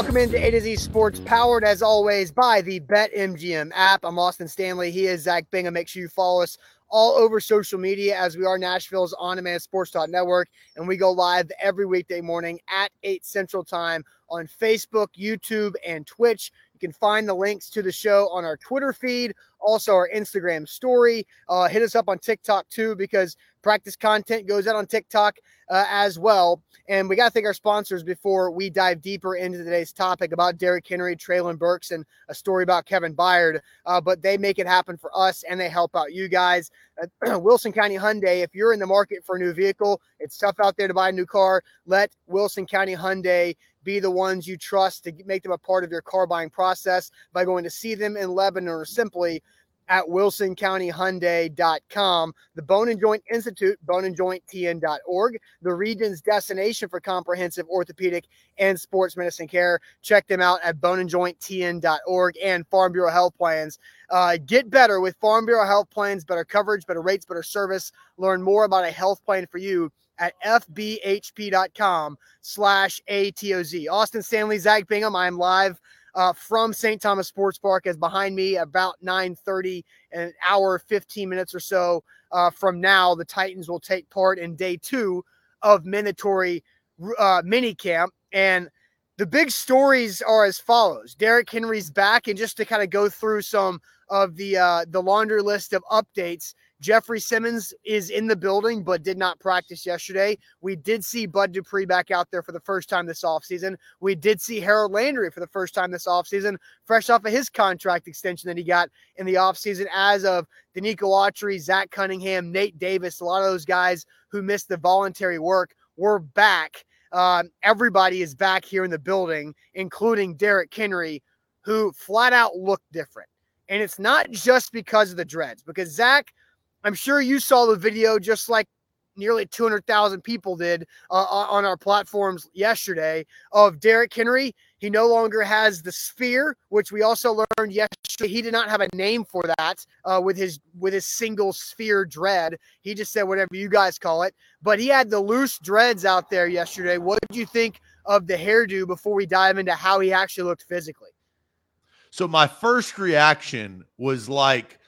Welcome into A to Z Sports, powered as always by the BetMGM app. I'm Austin Stanley. He is Zach Bingham. Make sure you follow us all over social media as we are Nashville's on demand sports network. And we go live every weekday morning at 8 Central Time on Facebook, YouTube, and Twitch. You can find the links to the show on our Twitter feed, also our Instagram story. Uh, hit us up on TikTok too, because practice content goes out on TikTok uh, as well. And we got to thank our sponsors before we dive deeper into today's topic about Derrick Henry, Treylon Burks, and a story about Kevin Byard. Uh, but they make it happen for us and they help out you guys. Uh, Wilson County Hyundai, if you're in the market for a new vehicle, it's tough out there to buy a new car. Let Wilson County Hyundai be the ones you trust to make them a part of your car buying process by going to see them in Lebanon or simply at wilsoncountyhyundai.com. The Bone and Joint Institute, boneandjointtn.org, the region's destination for comprehensive orthopedic and sports medicine care. Check them out at boneandjointtn.org and Farm Bureau Health Plans. Uh, get better with Farm Bureau Health Plans, better coverage, better rates, better service. Learn more about a health plan for you at fbhp.com slash ATOZ. Austin Stanley, Zach Bingham. I'm live uh, from St. Thomas Sports Park as behind me about 9:30, an hour 15 minutes or so uh, from now. The Titans will take part in day two of mandatory uh, mini camp, and the big stories are as follows: Derrick Henry's back, and just to kind of go through some of the uh, the laundry list of updates. Jeffrey Simmons is in the building, but did not practice yesterday. We did see Bud Dupree back out there for the first time this offseason. We did see Harold Landry for the first time this offseason, fresh off of his contract extension that he got in the offseason as of Denico Autry, Zach Cunningham, Nate Davis, a lot of those guys who missed the voluntary work were back. Um, everybody is back here in the building, including Derrick Henry, who flat out looked different. And it's not just because of the dreads, because Zach – I'm sure you saw the video just like nearly 200,000 people did uh, on our platforms yesterday of Derrick Henry. He no longer has the sphere, which we also learned yesterday. He did not have a name for that uh, with his with his single sphere dread. He just said whatever you guys call it. But he had the loose dreads out there yesterday. What did you think of the hairdo before we dive into how he actually looked physically? So my first reaction was like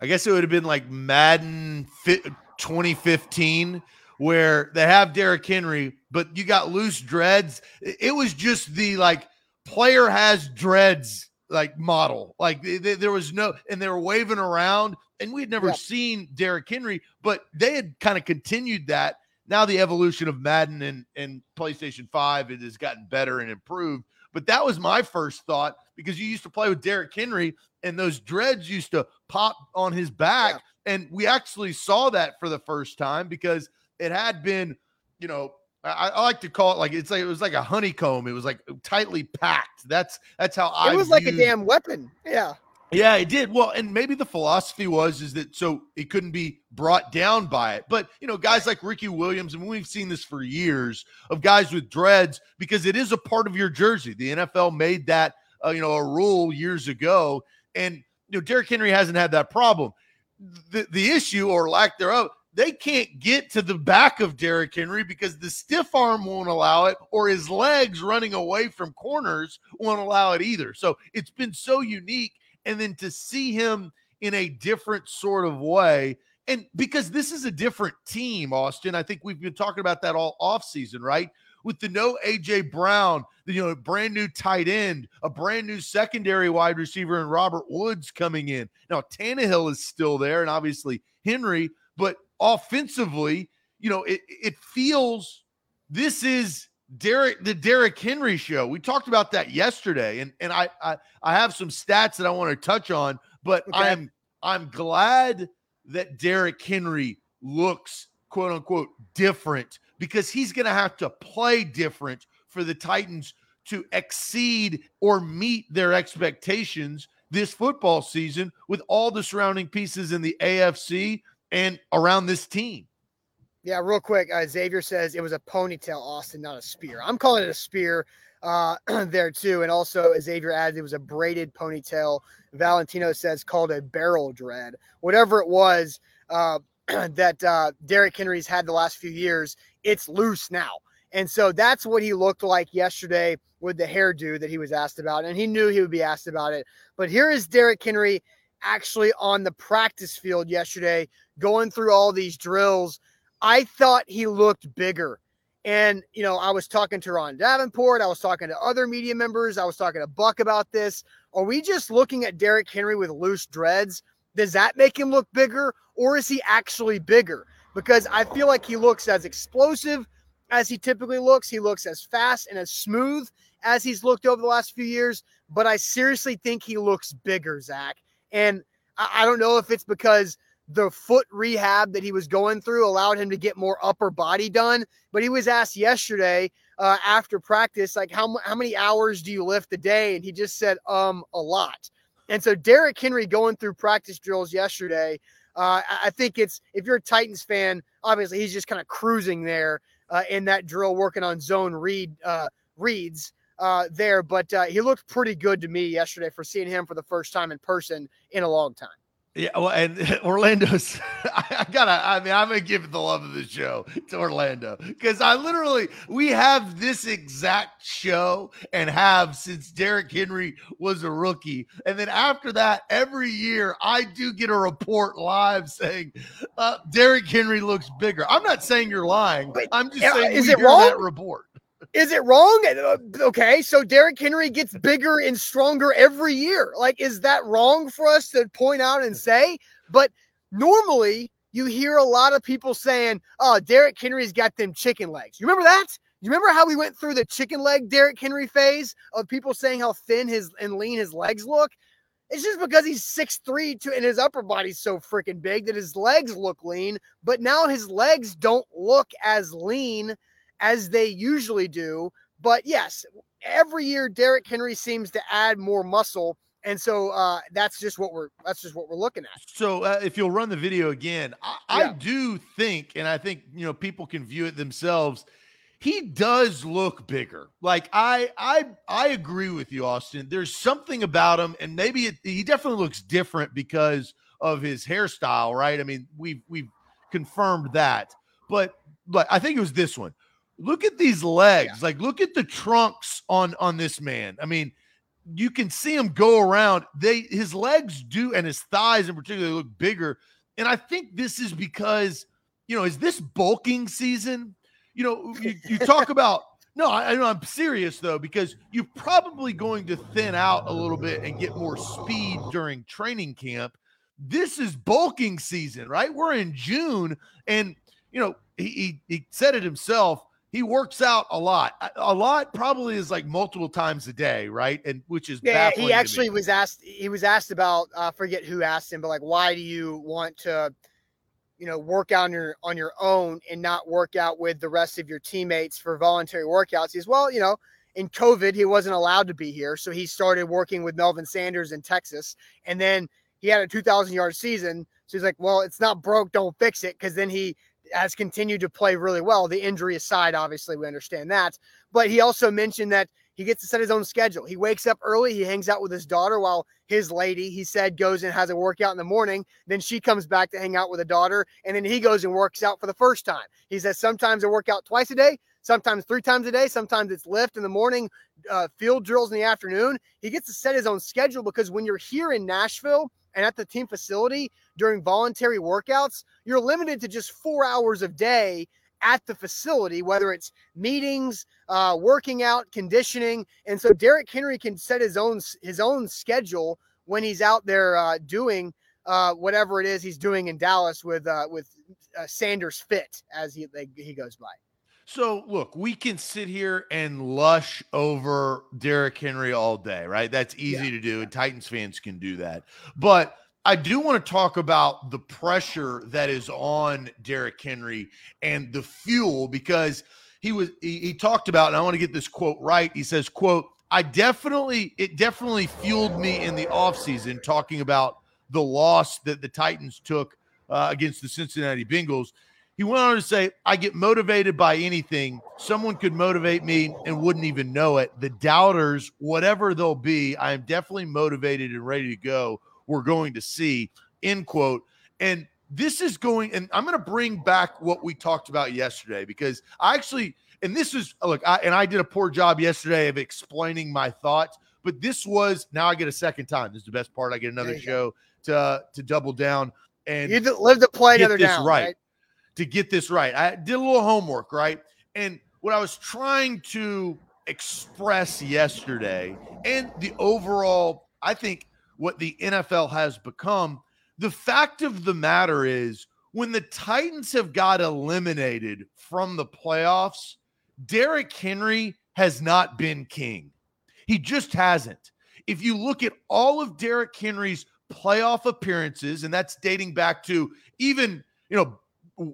I guess it would have been like Madden 2015, where they have Derrick Henry, but you got loose dreads. It was just the like player has dreads like model. Like there was no, and they were waving around, and we had never yeah. seen Derrick Henry, but they had kind of continued that. Now the evolution of Madden and, and PlayStation 5 it has gotten better and improved. But that was my first thought because you used to play with Derrick Henry and those dreads used to pop on his back. Yeah. And we actually saw that for the first time because it had been, you know, I, I, like to call it like it's like it was like a honeycomb. It was like tightly packed. That's that's how I. It was like a damn weapon. Yeah. Yeah, it did. Well, and maybe the philosophy was is that so it couldn't be brought down by it. But you know, guys like Ricky Williams, and we've seen this for years of guys with dreads because it is a part of your jersey. The NFL made that uh, you know a rule years ago, and you know Derrick Henry hasn't had that problem. The the issue or lack thereof, they can't get to the back of Derrick Henry because the stiff arm won't allow it, or his legs running away from corners won't allow it either. So it's been so unique and then to see him in a different sort of way and because this is a different team austin i think we've been talking about that all off season right? With the no aj brown you know brand new tight end a brand new secondary wide receiver and robert woods coming in. Now Tannehill is still there and obviously henry but offensively you know it, it feels this is Derrick, the Derrick Henry show. We talked about that yesterday, and and I I, I have some stats that I want to touch on, but okay. I'm I'm glad that Derrick Henry looks quote unquote different because he's going to have to play different for the Titans to exceed or meet their expectations this football season with all the surrounding pieces in the AFC and around this team. Yeah, real quick. Uh, Xavier says it was a ponytail, Austin, not a spear. I'm calling it a spear uh, there too. And also, Xavier adds it was a braided ponytail. Valentino says called a barrel dread. Whatever it was uh, that uh, Derrick Henry's had the last few years, it's loose now. And so that's what he looked like yesterday with the hairdo that he was asked about, and he knew he would be asked about it. But here is Derrick Henry actually on the practice field yesterday, going through all these drills. I thought he looked bigger. And, you know, I was talking to Ron Davenport. I was talking to other media members. I was talking to Buck about this. Are we just looking at Derrick Henry with loose dreads? Does that make him look bigger? Or is he actually bigger? Because I feel like he looks as explosive as he typically looks. He looks as fast and as smooth as he's looked over the last few years. But I seriously think he looks bigger, Zach. And I, I don't know if it's because the foot rehab that he was going through allowed him to get more upper body done. But he was asked yesterday uh, after practice, like, how, how many hours do you lift a day? And he just said, um, a lot. And so Derrick Henry going through practice drills yesterday, uh, I think it's if you're a Titans fan, obviously he's just kind of cruising there uh, in that drill, working on zone read uh, reads uh, there. But uh, he looked pretty good to me yesterday for seeing him for the first time in person in a long time. Yeah, well, and Orlando's. I gotta. I mean, I'm gonna give the love of the show to Orlando because I literally we have this exact show and have since Derrick Henry was a rookie, and then after that, every year I do get a report live saying uh, Derrick Henry looks bigger. I'm not saying you're lying. I'm just saying is it wrong? that report. Is it wrong? Uh, okay, so Derrick Henry gets bigger and stronger every year. Like, is that wrong for us to point out and say? But normally, you hear a lot of people saying, "Oh, Derrick Henry's got them chicken legs." You remember that? You remember how we went through the chicken leg Derrick Henry phase of people saying how thin his and lean his legs look? It's just because he's 6'3 to, and his upper body's so freaking big that his legs look lean, but now his legs don't look as lean as they usually do. But yes, every year Derrick Henry seems to add more muscle. And so uh, that's just what we're that's just what we're looking at. So uh, if you'll run the video again, I, yeah. I do think, and I think you know people can view it themselves. He does look bigger. Like I, I, I agree with you, Austin. There's something about him, and maybe it, he definitely looks different because of his hairstyle, right? I mean, we've we've confirmed that, but but I think it was this one look at these legs. Yeah. Like look at the trunks on on this man. I mean, you can see him go around. They his legs do and his thighs in particular look bigger. And I think this is because, you know, is this bulking season? You know, you, you talk about no, I, I'm serious though, because you're probably going to thin out a little bit and get more speed during training camp. This is bulking season, right? We're in June, and you know, he, he, he said it himself he works out a lot. A lot probably is like multiple times a day, right? And which is yeah. He actually was asked. He was asked about. I uh, forget who asked him, but like, why do you want to, you know, work out on your on your own and not work out with the rest of your teammates for voluntary workouts? He's well, you know, in COVID he wasn't allowed to be here, so he started working with Melvin Sanders in Texas, and then he had a 2,000 yard season. So he's like, well, it's not broke, don't fix it, because then he has continued to play really well. The injury aside, obviously, we understand that. But he also mentioned that he gets to set his own schedule. He wakes up early, he hangs out with his daughter while his lady, he said, goes and has a workout in the morning. Then she comes back to hang out with a daughter, and then he goes and works out for the first time. He says sometimes I work out twice a day, sometimes three times a day, sometimes it's lift in the morning, uh, field drills in the afternoon. He gets to set his own schedule because when you're here in Nashville, and at the team facility during voluntary workouts, you're limited to just four hours a day at the facility, whether it's meetings, uh, working out, conditioning. And so Derrick Henry can set his own his own schedule when he's out there uh, doing uh, whatever it is he's doing in Dallas with uh, with uh, Sanders Fit as he he goes by. So look, we can sit here and lush over Derrick Henry all day, right? That's easy yeah. to do, and Titans fans can do that. But I do want to talk about the pressure that is on Derrick Henry and the fuel because he was he, he talked about, and I want to get this quote right. He says, quote, I definitely it definitely fueled me in the offseason talking about the loss that the Titans took uh, against the Cincinnati Bengals. He went on to say, I get motivated by anything. Someone could motivate me and wouldn't even know it. The doubters, whatever they'll be, I am definitely motivated and ready to go. We're going to see, end quote. And this is going, and I'm going to bring back what we talked about yesterday because I actually, and this is look, I, and I did a poor job yesterday of explaining my thoughts, but this was now I get a second time. This is the best part. I get another show to to double down and you live to play another down, right, right, To get this right, I did a little homework, right? And what I was trying to express yesterday, and the overall, I think what the NFL has become. The fact of the matter is, when the Titans have got eliminated from the playoffs, Derrick Henry has not been king. He just hasn't. If you look at all of Derrick Henry's playoff appearances, and that's dating back to even, you know,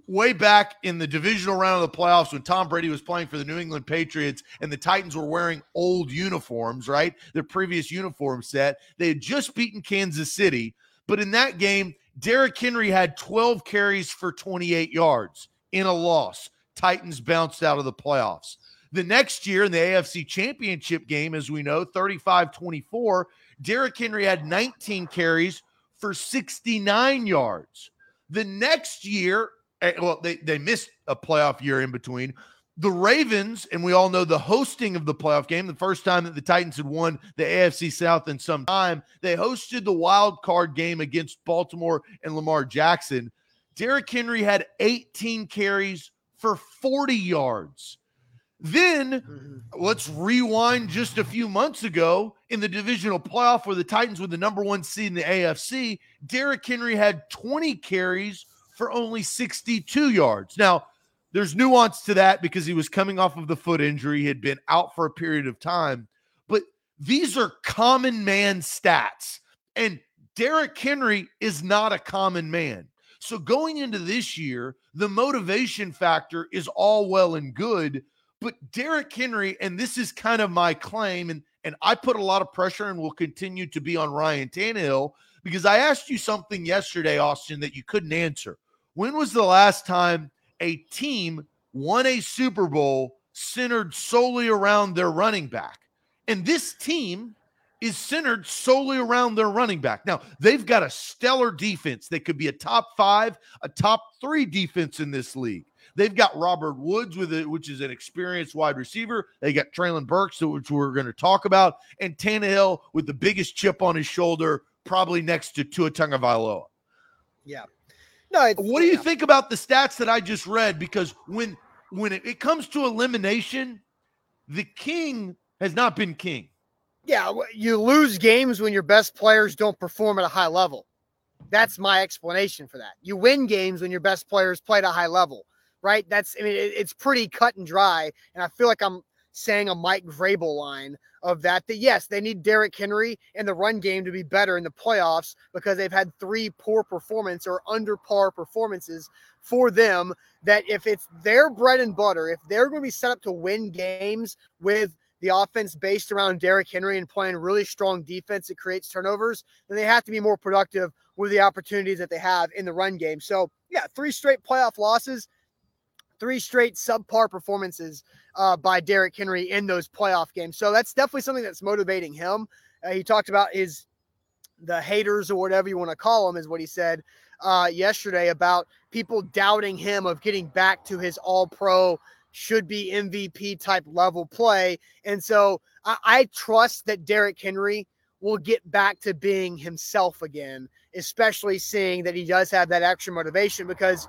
way back in the divisional round of the playoffs when Tom Brady was playing for the New England Patriots and the Titans were wearing old uniforms, right? Their previous uniform set. They had just beaten Kansas City, but in that game, Derrick Henry had 12 carries for 28 yards in a loss. Titans bounced out of the playoffs. The next year in the AFC Championship game, as we know, 35 24, Derrick Henry had 19 carries for 69 yards. The next year, well, they, they missed a playoff year in between. The Ravens, and we all know the hosting of the playoff game, the first time that the Titans had won the AFC South in some time, they hosted the wild card game against Baltimore and Lamar Jackson. Derrick Henry had 18 carries for 40 yards. Then mm-hmm. let's rewind just a few months ago in the divisional playoff where the Titans were the number one seed in the AFC. Derrick Henry had 20 carries for only 62 yards. Now, there's nuance to that because he was coming off of the foot injury, he had been out for a period of time. But these are common man stats. And Derrick Henry is not a common man. So going into this year, the motivation factor is all well and good but Derrick Henry, and this is kind of my claim, and, and I put a lot of pressure and will continue to be on Ryan Tannehill because I asked you something yesterday, Austin, that you couldn't answer. When was the last time a team won a Super Bowl centered solely around their running back? And this team is centered solely around their running back. Now, they've got a stellar defense that could be a top five, a top three defense in this league. They've got Robert Woods with it, which is an experienced wide receiver. They got Treylon Burks, which we're going to talk about, and Tannehill with the biggest chip on his shoulder, probably next to Tua Tagovailoa. Yeah. No. What do you yeah. think about the stats that I just read? Because when when it, it comes to elimination, the king has not been king. Yeah, you lose games when your best players don't perform at a high level. That's my explanation for that. You win games when your best players play at a high level right? That's, I mean, it, it's pretty cut and dry. And I feel like I'm saying a Mike Vrabel line of that, that yes, they need Derrick Henry and the run game to be better in the playoffs because they've had three poor performance or under par performances for them. That if it's their bread and butter, if they're going to be set up to win games with the offense based around Derrick Henry and playing really strong defense that creates turnovers, then they have to be more productive with the opportunities that they have in the run game. So, yeah, three straight playoff losses three straight subpar performances uh, by Derrick Henry in those playoff games. So that's definitely something that's motivating him. Uh, he talked about his the haters or whatever you want to call them is what he said uh, yesterday about people doubting him of getting back to his all pro should be MVP type level play. And so I, I trust that Derrick Henry will get back to being himself again, especially seeing that he does have that extra motivation because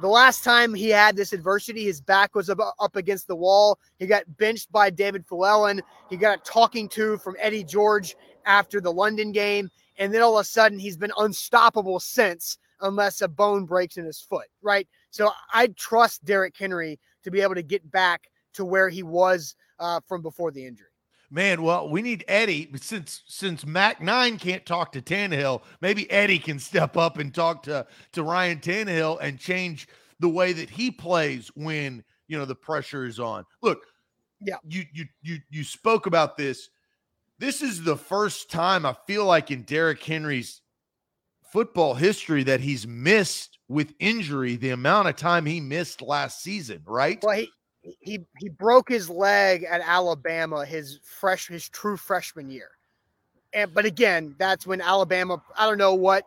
the last time he had this adversity, his back was up, against the wall. He got benched by David Fluellen. He got a talking to from Eddie George after the London game. And then all of a sudden, he's been unstoppable since, unless a bone breaks in his foot, right? So I trust Derrick Henry to be able to get back to where he was uh, from before the injury. Man, well, we need Eddie since since Mac Nine can't talk to Tannehill. Maybe Eddie can step up and talk to to Ryan Tannehill and change the way that he plays when you know the pressure is on. Look, yeah, you you you you spoke about this. This is the first time I feel like in Derrick Henry's football history that he's missed with injury the amount of time he missed last season, right? Well, he he he broke his leg at Alabama his fresh his true freshman year. And but again, that's when Alabama I don't know what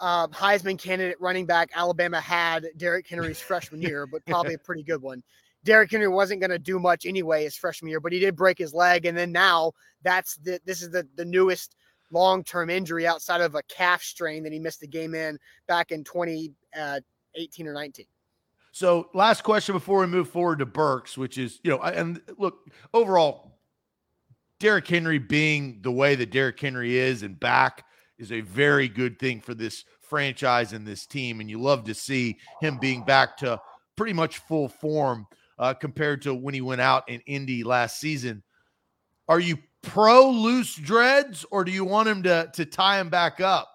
uh, Heisman candidate running back Alabama had Derrick Henry's freshman year, but probably a pretty good one. Derrick Henry wasn't going to do much anyway his freshman year, but he did break his leg, and then now that's the this is the the newest long term injury outside of a calf strain that he missed a game in back in 2018 uh, or 19. So, last question before we move forward to Burks, which is, you know, and look, overall, Derrick Henry being the way that Derrick Henry is and back is a very good thing for this franchise and this team. And you love to see him being back to pretty much full form uh, compared to when he went out in Indy last season. Are you pro loose dreads or do you want him to, to tie him back up?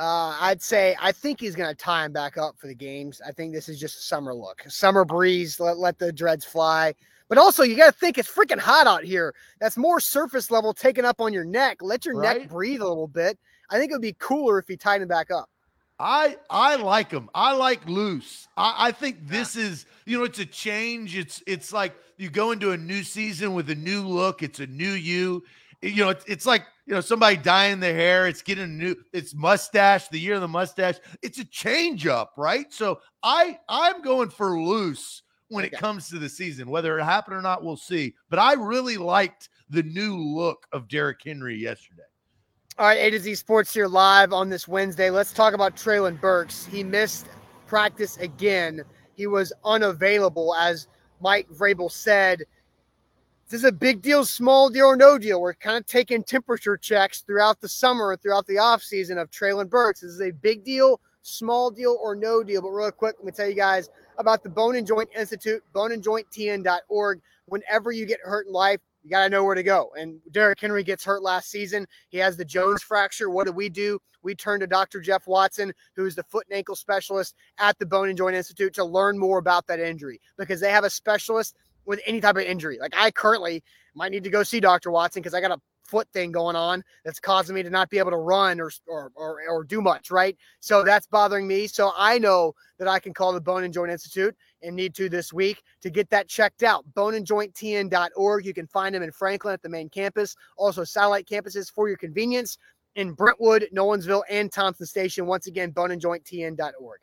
Uh, I'd say I think he's going to tie him back up for the games. I think this is just a summer look, summer breeze. Let, let the dreads fly. But also, you got to think it's freaking hot out here. That's more surface level taken up on your neck. Let your right? neck breathe a little bit. I think it would be cooler if he tied him back up. I I like him. I like loose. I, I think this yeah. is you know it's a change. It's it's like you go into a new season with a new look. It's a new you. You know it's, it's like you know somebody dyeing their hair. It's getting a new. It's mustache. The year of the mustache. It's a change up, right? So I I'm going for loose when it comes to the season. Whether it happened or not, we'll see. But I really liked the new look of Derrick Henry yesterday. All right, A to Z Sports here live on this Wednesday. Let's talk about Treylon Burks. He missed practice again. He was unavailable, as Mike Vrabel said. This is a big deal, small deal, or no deal. We're kind of taking temperature checks throughout the summer and throughout the offseason of Treylon Burks. This is a big deal, small deal, or no deal. But real quick, let me tell you guys about the Bone and Joint Institute, boneandjointtn.org. Whenever you get hurt in life, you got to know where to go. And Derrick Henry gets hurt last season. He has the Jones fracture. What do we do? We turn to Dr. Jeff Watson, who is the foot and ankle specialist at the Bone and Joint Institute, to learn more about that injury because they have a specialist with any type of injury. Like I currently might need to go see Dr. Watson because I got a foot thing going on that's causing me to not be able to run or, or, or, or do much, right? So that's bothering me. So I know that I can call the Bone and Joint Institute and need to this week to get that checked out. Boneandjointtn.org. You can find them in Franklin at the main campus, also satellite campuses for your convenience in Brentwood, Nolensville, and Thompson Station. Once again, boneandjointtn.org.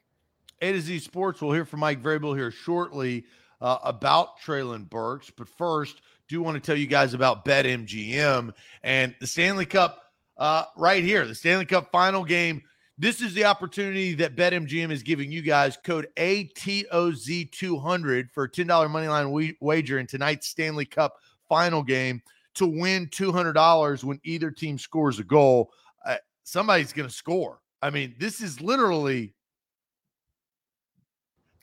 A to Z Sports. We'll hear from Mike Vrabel here shortly uh, about Treylon Burks. But first, do want to tell you guys about BetMGM and the Stanley Cup uh, right here. The Stanley Cup final game. This is the opportunity that BetMGM is giving you guys. Code ATOZ200 for a $10 moneyline wager in tonight's Stanley Cup final game to win $200 when either team scores a goal. Uh, somebody's going to score. I mean, this is literally.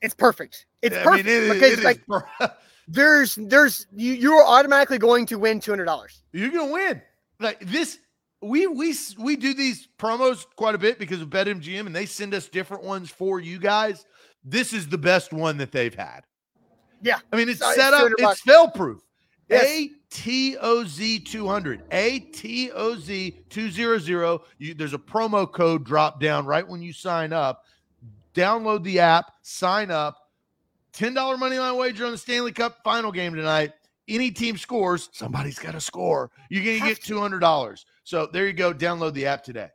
It's perfect. It's I perfect mean, it, because it like per- there's there's you you're automatically going to win two hundred dollars. You're gonna win. Like this, we we we do these promos quite a bit because of BetMGM, and they send us different ones for you guys. This is the best one that they've had. Yeah, I mean it's uh, set up, it's fail proof. A T O Z 200. A T O Z 200. There's a promo code drop down right when you sign up. Download the app, sign up, $10 money line wager on the Stanley Cup final game tonight. Any team scores, somebody's got to score. You're going to get $200. So there you go. Download the app today.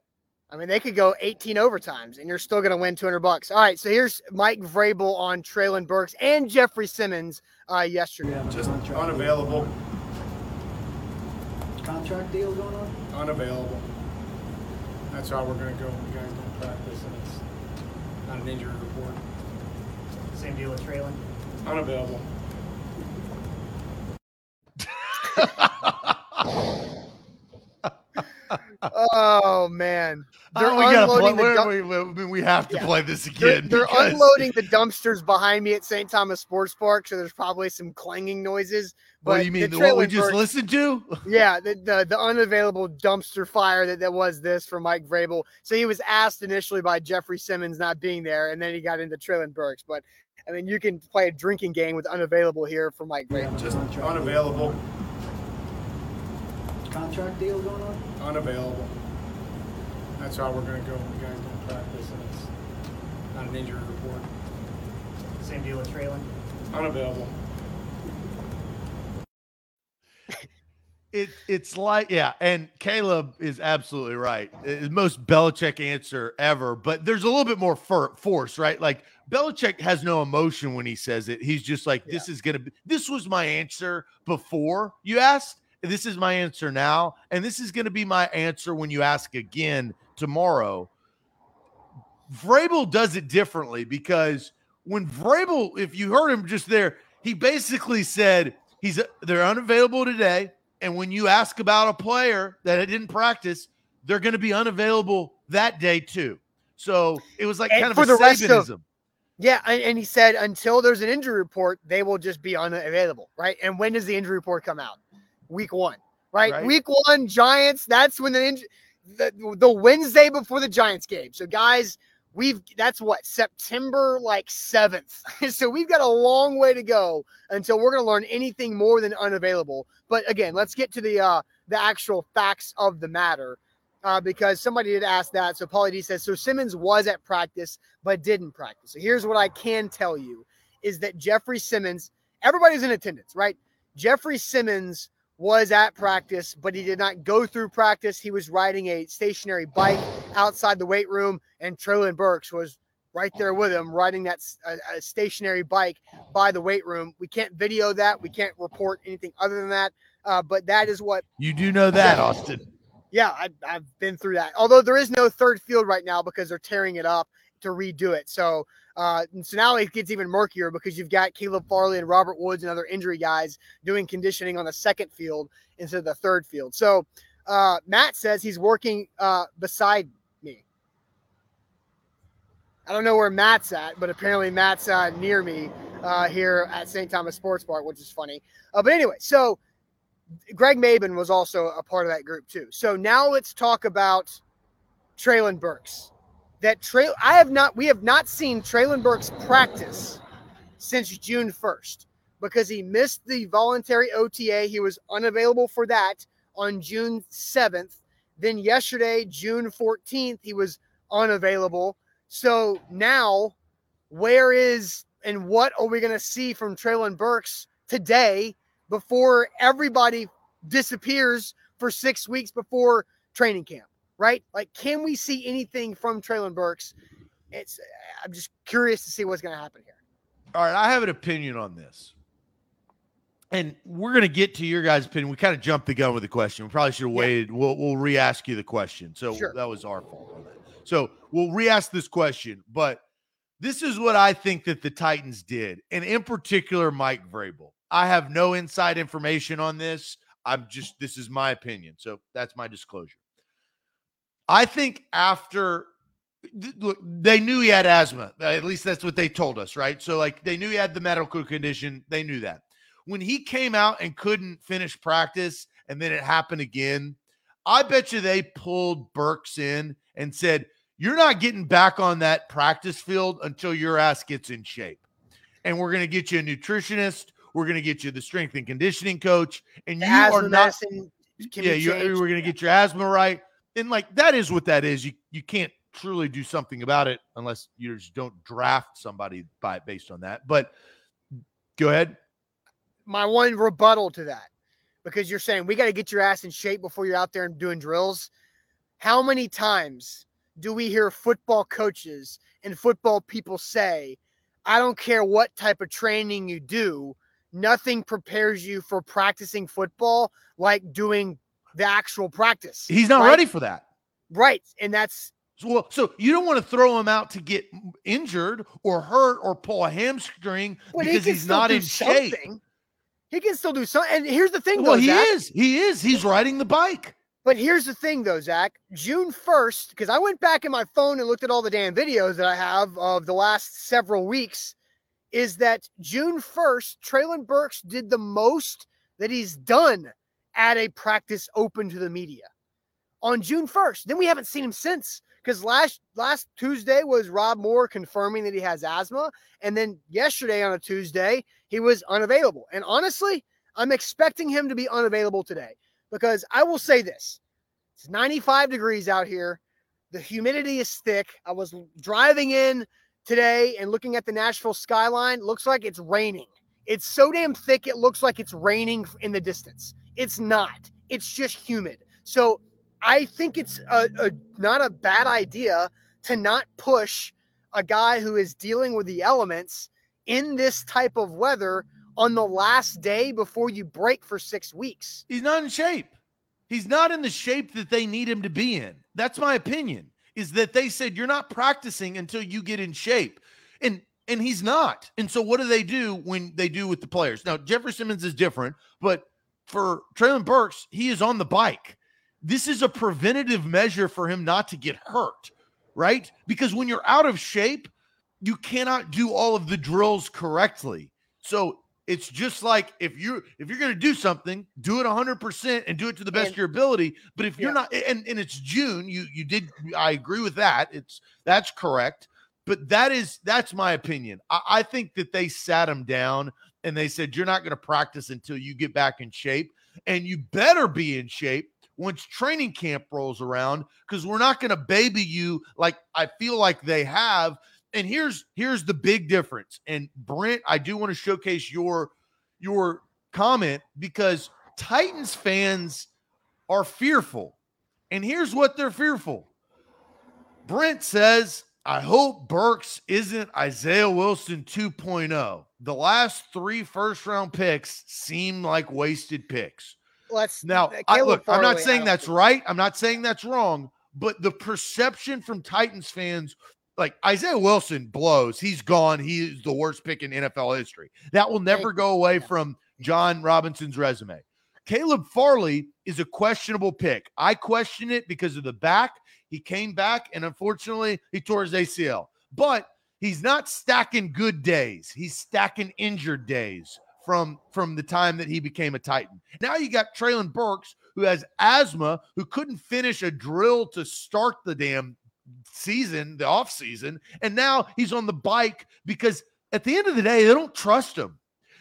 I mean, they could go 18 overtimes and you're still going to win 200 bucks. All right. So here's Mike Vrabel on Treylon Burks and Jeffrey Simmons uh, yesterday. Yeah, just unavailable. Contract deal going on? Unavailable. That's how we're going to go. You guys don't practice, and it's not an injury report. Same deal with Treylon? Unavailable. oh man, they're we unloading play, the we, we, we, have to yeah. play this again. They're, they're unloading the dumpsters behind me at St. Thomas Sports Park, so there's probably some clanging noises. But what do you mean? The, what we just listened to? yeah, the, the, the unavailable dumpster fire that, that was this for Mike Vrabel. So he was asked initially by Jeffrey Simmons not being there, and then he got into Treylon Burks. But I mean, you can play a drinking game with unavailable here for Mike Vrabel. Just unavailable. Contract deal going on? Unavailable. That's how we're going to go. You guys don't practice, and it's not an injury report. Same deal with Treylon? Unavailable. it it's like yeah, and Caleb is absolutely right. It's most Belichick answer ever, but there's a little bit more for, force, right? Like Belichick has no emotion when he says it. He's just like, this is gonna be this was my answer before you asked. This is my answer now, and this is gonna be my answer when you ask again tomorrow. Vrabel does it differently because when Vrabel, if you heard him just there, he basically said he's they're unavailable today. And when you ask about a player that didn't practice, they're going to be unavailable that day too. So it was like And kind of a the rest of- Sabanism. Yeah, and, and he said until there's an injury report, they will just be unavailable, right? And when does the injury report come out? Week one, right? Right. Week one, Giants. That's when the the, the Wednesday before the Giants game. So guys, we've that's what September like seventh. so we've got a long way to go until we're going to learn anything more than unavailable. But again, let's get to the uh the actual facts of the matter. Uh, because somebody did ask that. So Paulie D says, so Simmons was at practice, but didn't practice. So here's what I can tell you is that Jeffrey Simmons, everybody's in attendance, right? Jeffrey Simmons was at practice, but he did not go through practice. He was riding a stationary bike outside the weight room, and Treylon Burks was right there with him, riding that a, a stationary bike by the weight room. We can't video that. We can't report anything other than that. Uh, but that is what You do know that, Austin. yeah, I, I've been through that. Although there is no third field right now because they're tearing it up to redo it. So, uh, and so now it gets even murkier because you've got Caleb Farley and Robert Woods and other injury guys doing conditioning on the second field instead of the third field. So, uh, Matt says he's working uh, beside me. I don't know where Matt's at, but apparently Matt's uh, near me uh, here at St. Thomas Sports Bar, which is funny. Uh, but anyway, so Greg Maben was also a part of that group too. So now let's talk about Treylon Burks. That trail I have not we have not seen Treylon Burks practice since June 1st because he missed the voluntary OTA. He was unavailable for that on June 7th. Then yesterday, June 14th, he was unavailable. So now where is and what are we going to see from Treylon Burks today before everybody disappears for six weeks before training camp, right? Like, can we see anything from Treylon Burks? It's uh, I'm just curious to see what's going to happen here. All right, I have an opinion on this. And we're going to get to your guys' opinion. We kind of jumped the gun with the question. We probably should have Yeah. waited. We'll, we'll re ask you the question. So Sure. that was our fault on that. So we'll re ask this question. But this is what I think that the Titans did, and in particular, Mike Vrabel. I have no inside information on this. I'm just, this is my opinion. So that's my disclosure. I think after look, they knew he had asthma. At least that's what they told us, right? So, like, they knew he had the medical condition. They knew that. When he came out and couldn't finish practice, and then it happened again, I bet you they pulled Burks in and said, You're not getting back on that practice field until your ass gets in shape. And we're going to get you a nutritionist. We're going to get you the strength and conditioning coach. And The you are not yeah, you, we're gonna get your asthma right, and like that is what that is. You you can't truly do something about it unless you just don't draft somebody by based on that. But go ahead. my one rebuttal to that because you're saying we got to get your ass in shape before you're out there and doing drills. How many times do we hear football coaches and football people say, I don't care what type of training you do, nothing prepares you for practicing football like doing the actual practice. He's not right? ready for that. Right. And that's So, well, so you don't want to throw him out to get injured or hurt or pull a hamstring he because can he's not in shape. He can still do something. And here's the thing, Well, though, he Zach. is. He is. He's riding the bike. But here's the thing, though, Zach. June 1st, because I went back in my phone and looked at all the damn videos that I have of the last several weeks, is that June 1st, Treylon Burks did the most that he's done at a practice open to the media on June 1st. Then we haven't seen him since. Because last last Tuesday was Rob Moore confirming that he has asthma. And then yesterday on a Tuesday, he was unavailable. And honestly, I'm expecting him to be unavailable today because I will say this it's 95 degrees out here. The humidity is thick. I was driving in today and looking at the Nashville skyline. Looks like it's raining. It's so damn thick, it looks like it's raining in the distance. It's not, it's just humid. So I think it's a, a not a bad idea to not push a guy who is dealing with the elements in this type of weather on the last day before you break for six weeks. He's not in shape. He's not in the shape that they need him to be in. That's my opinion. Is that they said you're not practicing until you get in shape. And and he's not. And so what do they do when they do with the players? Now, Jeffrey Simmons is different, but for Treylon Burks, he is on the bike. This is a preventative measure for him not to get hurt, right? Because when you're out of shape, you cannot do all of the drills correctly. So it's just like if you if you're going to do something, do it 100% and do it to the best And- of your ability. But if you're Yeah. not and and it's June, you you did I agree with that. It's that's correct. But that is that's my opinion. I, I think that they sat him down and they said you're not going to practice until you get back in shape and you better be in shape once training camp rolls around because we're not going to baby you like I feel like they have. And here's here's the big difference and brent i do want to showcase your your comment because titans fans are fearful and here's what they're fearful. Brent says i hope burks isn't isaiah wilson 2.0 the last three first round picks seem like wasted picks Let's now, I, look, I'm not saying that's right. I'm not saying that's wrong, but the perception from Titans fans, like Isaiah Wilson blows. He's gone. He is the worst pick in NFL history. That will never go away from Jon Robinson's resume. Caleb Farley is a questionable pick. I question it because of the back. He came back and unfortunately he tore his ACL. But he's not stacking good days. He's stacking injured days from from the time that he became a Titan. Now you got Treylon Burks who has asthma, who couldn't finish a drill to start the damn season, the off season, and now he's on the bike because at the end of the day, they don't trust him.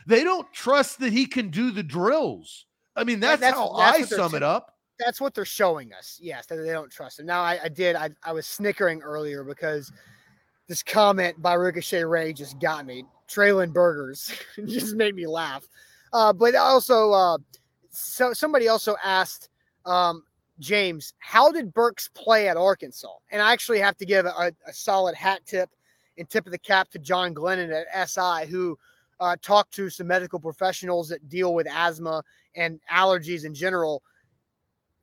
They don't trust that he can do the drills. I mean, that's, that's- how that's I sum it up. That's what they're showing us. Yes, that they don't trust him. Now, I, I did. I, I was snickering earlier because this comment by Ricochet Ray just got me. Traylon Burgers just made me laugh. Uh, but also, uh, so somebody also asked um, James, how did Burks play at Arkansas? And I actually have to give a, a solid hat tip and tip of the cap to John Glennon at SI, who uh, talked to some medical professionals that deal with asthma and allergies in general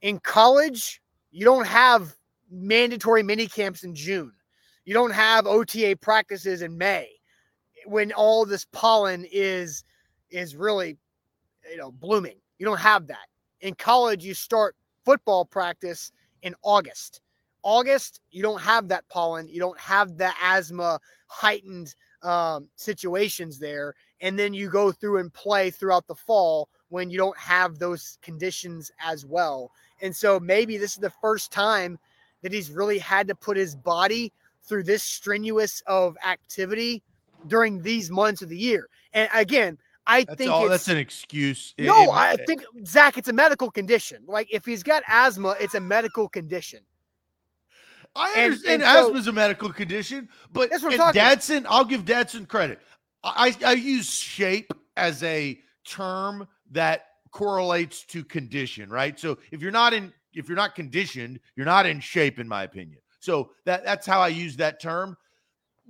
in college, you don't have mandatory mini camps in June. You don't have OTA practices in May when all this pollen is is really you know blooming. You don't have that. In college, you start football practice in August. August, you don't have that pollen. You don't have the asthma heightened um, situations there. And then you go through and play throughout the fall when you don't have those conditions as well. And so maybe this is the first time that he's really had to put his body through this strenuous of activity during these months of the year. And again, I That's think all. That's an excuse. It- no, it- I think Zach, it's a medical condition. Like if he's got asthma, it's a medical condition. I understand and asthma is a medical condition, but That's what I'm and talking about. Dadson, I'll give Dadson credit. I, I use shape as a term that correlates to condition, right? So if you're not in, if you're not conditioned, you're not in shape, in my opinion. So that that's how I use that term.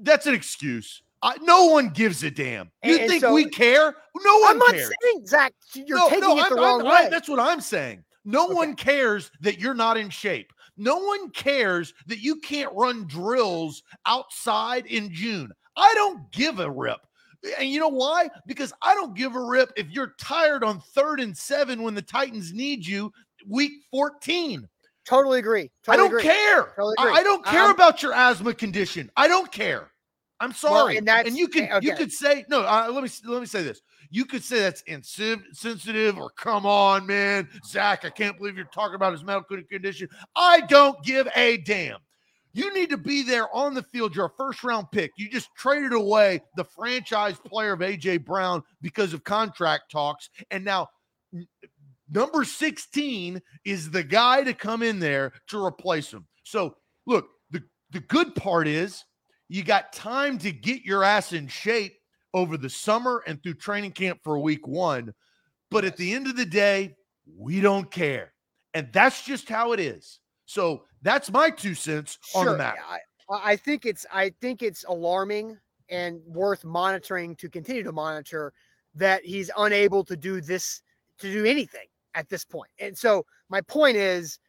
That's an excuse. I, no one gives a damn. You And- think so- we care? No one I'm not cares. saying Zach, you're No, taking no, it the I'm- wrong I'm- way. that's what I'm saying. No Okay. one cares that you're not in shape. No one cares that you can't run drills outside in June. I don't give a rip. And you know why? Because I don't give a rip if you're tired on third and seven when the Titans need you week 14. totally agree. I don't agree. care. Totally I, agree. I don't care I'm- about your asthma condition. I don't care. I'm sorry. and that's- you could eh, you okay. could say no. Uh, let me let me say this. You could say that's insensitive or come on, man, Zach. I can't believe you're talking about his medical condition. I don't give a damn. You need to be there on the field. You're a first round pick. You just traded away the franchise player of AJ Brown because of contract talks, and now number 16 is the guy to come in there to replace him. So, look, the, the good part is you got time to get your ass in shape over the summer and through training camp for week one. But at the end of the day, we don't care. And that's just how it is. So that's my two cents on the matter. I I think it's I think it's alarming and worth monitoring to continue to monitor that he's unable to do this to do anything at this point. And so my point is,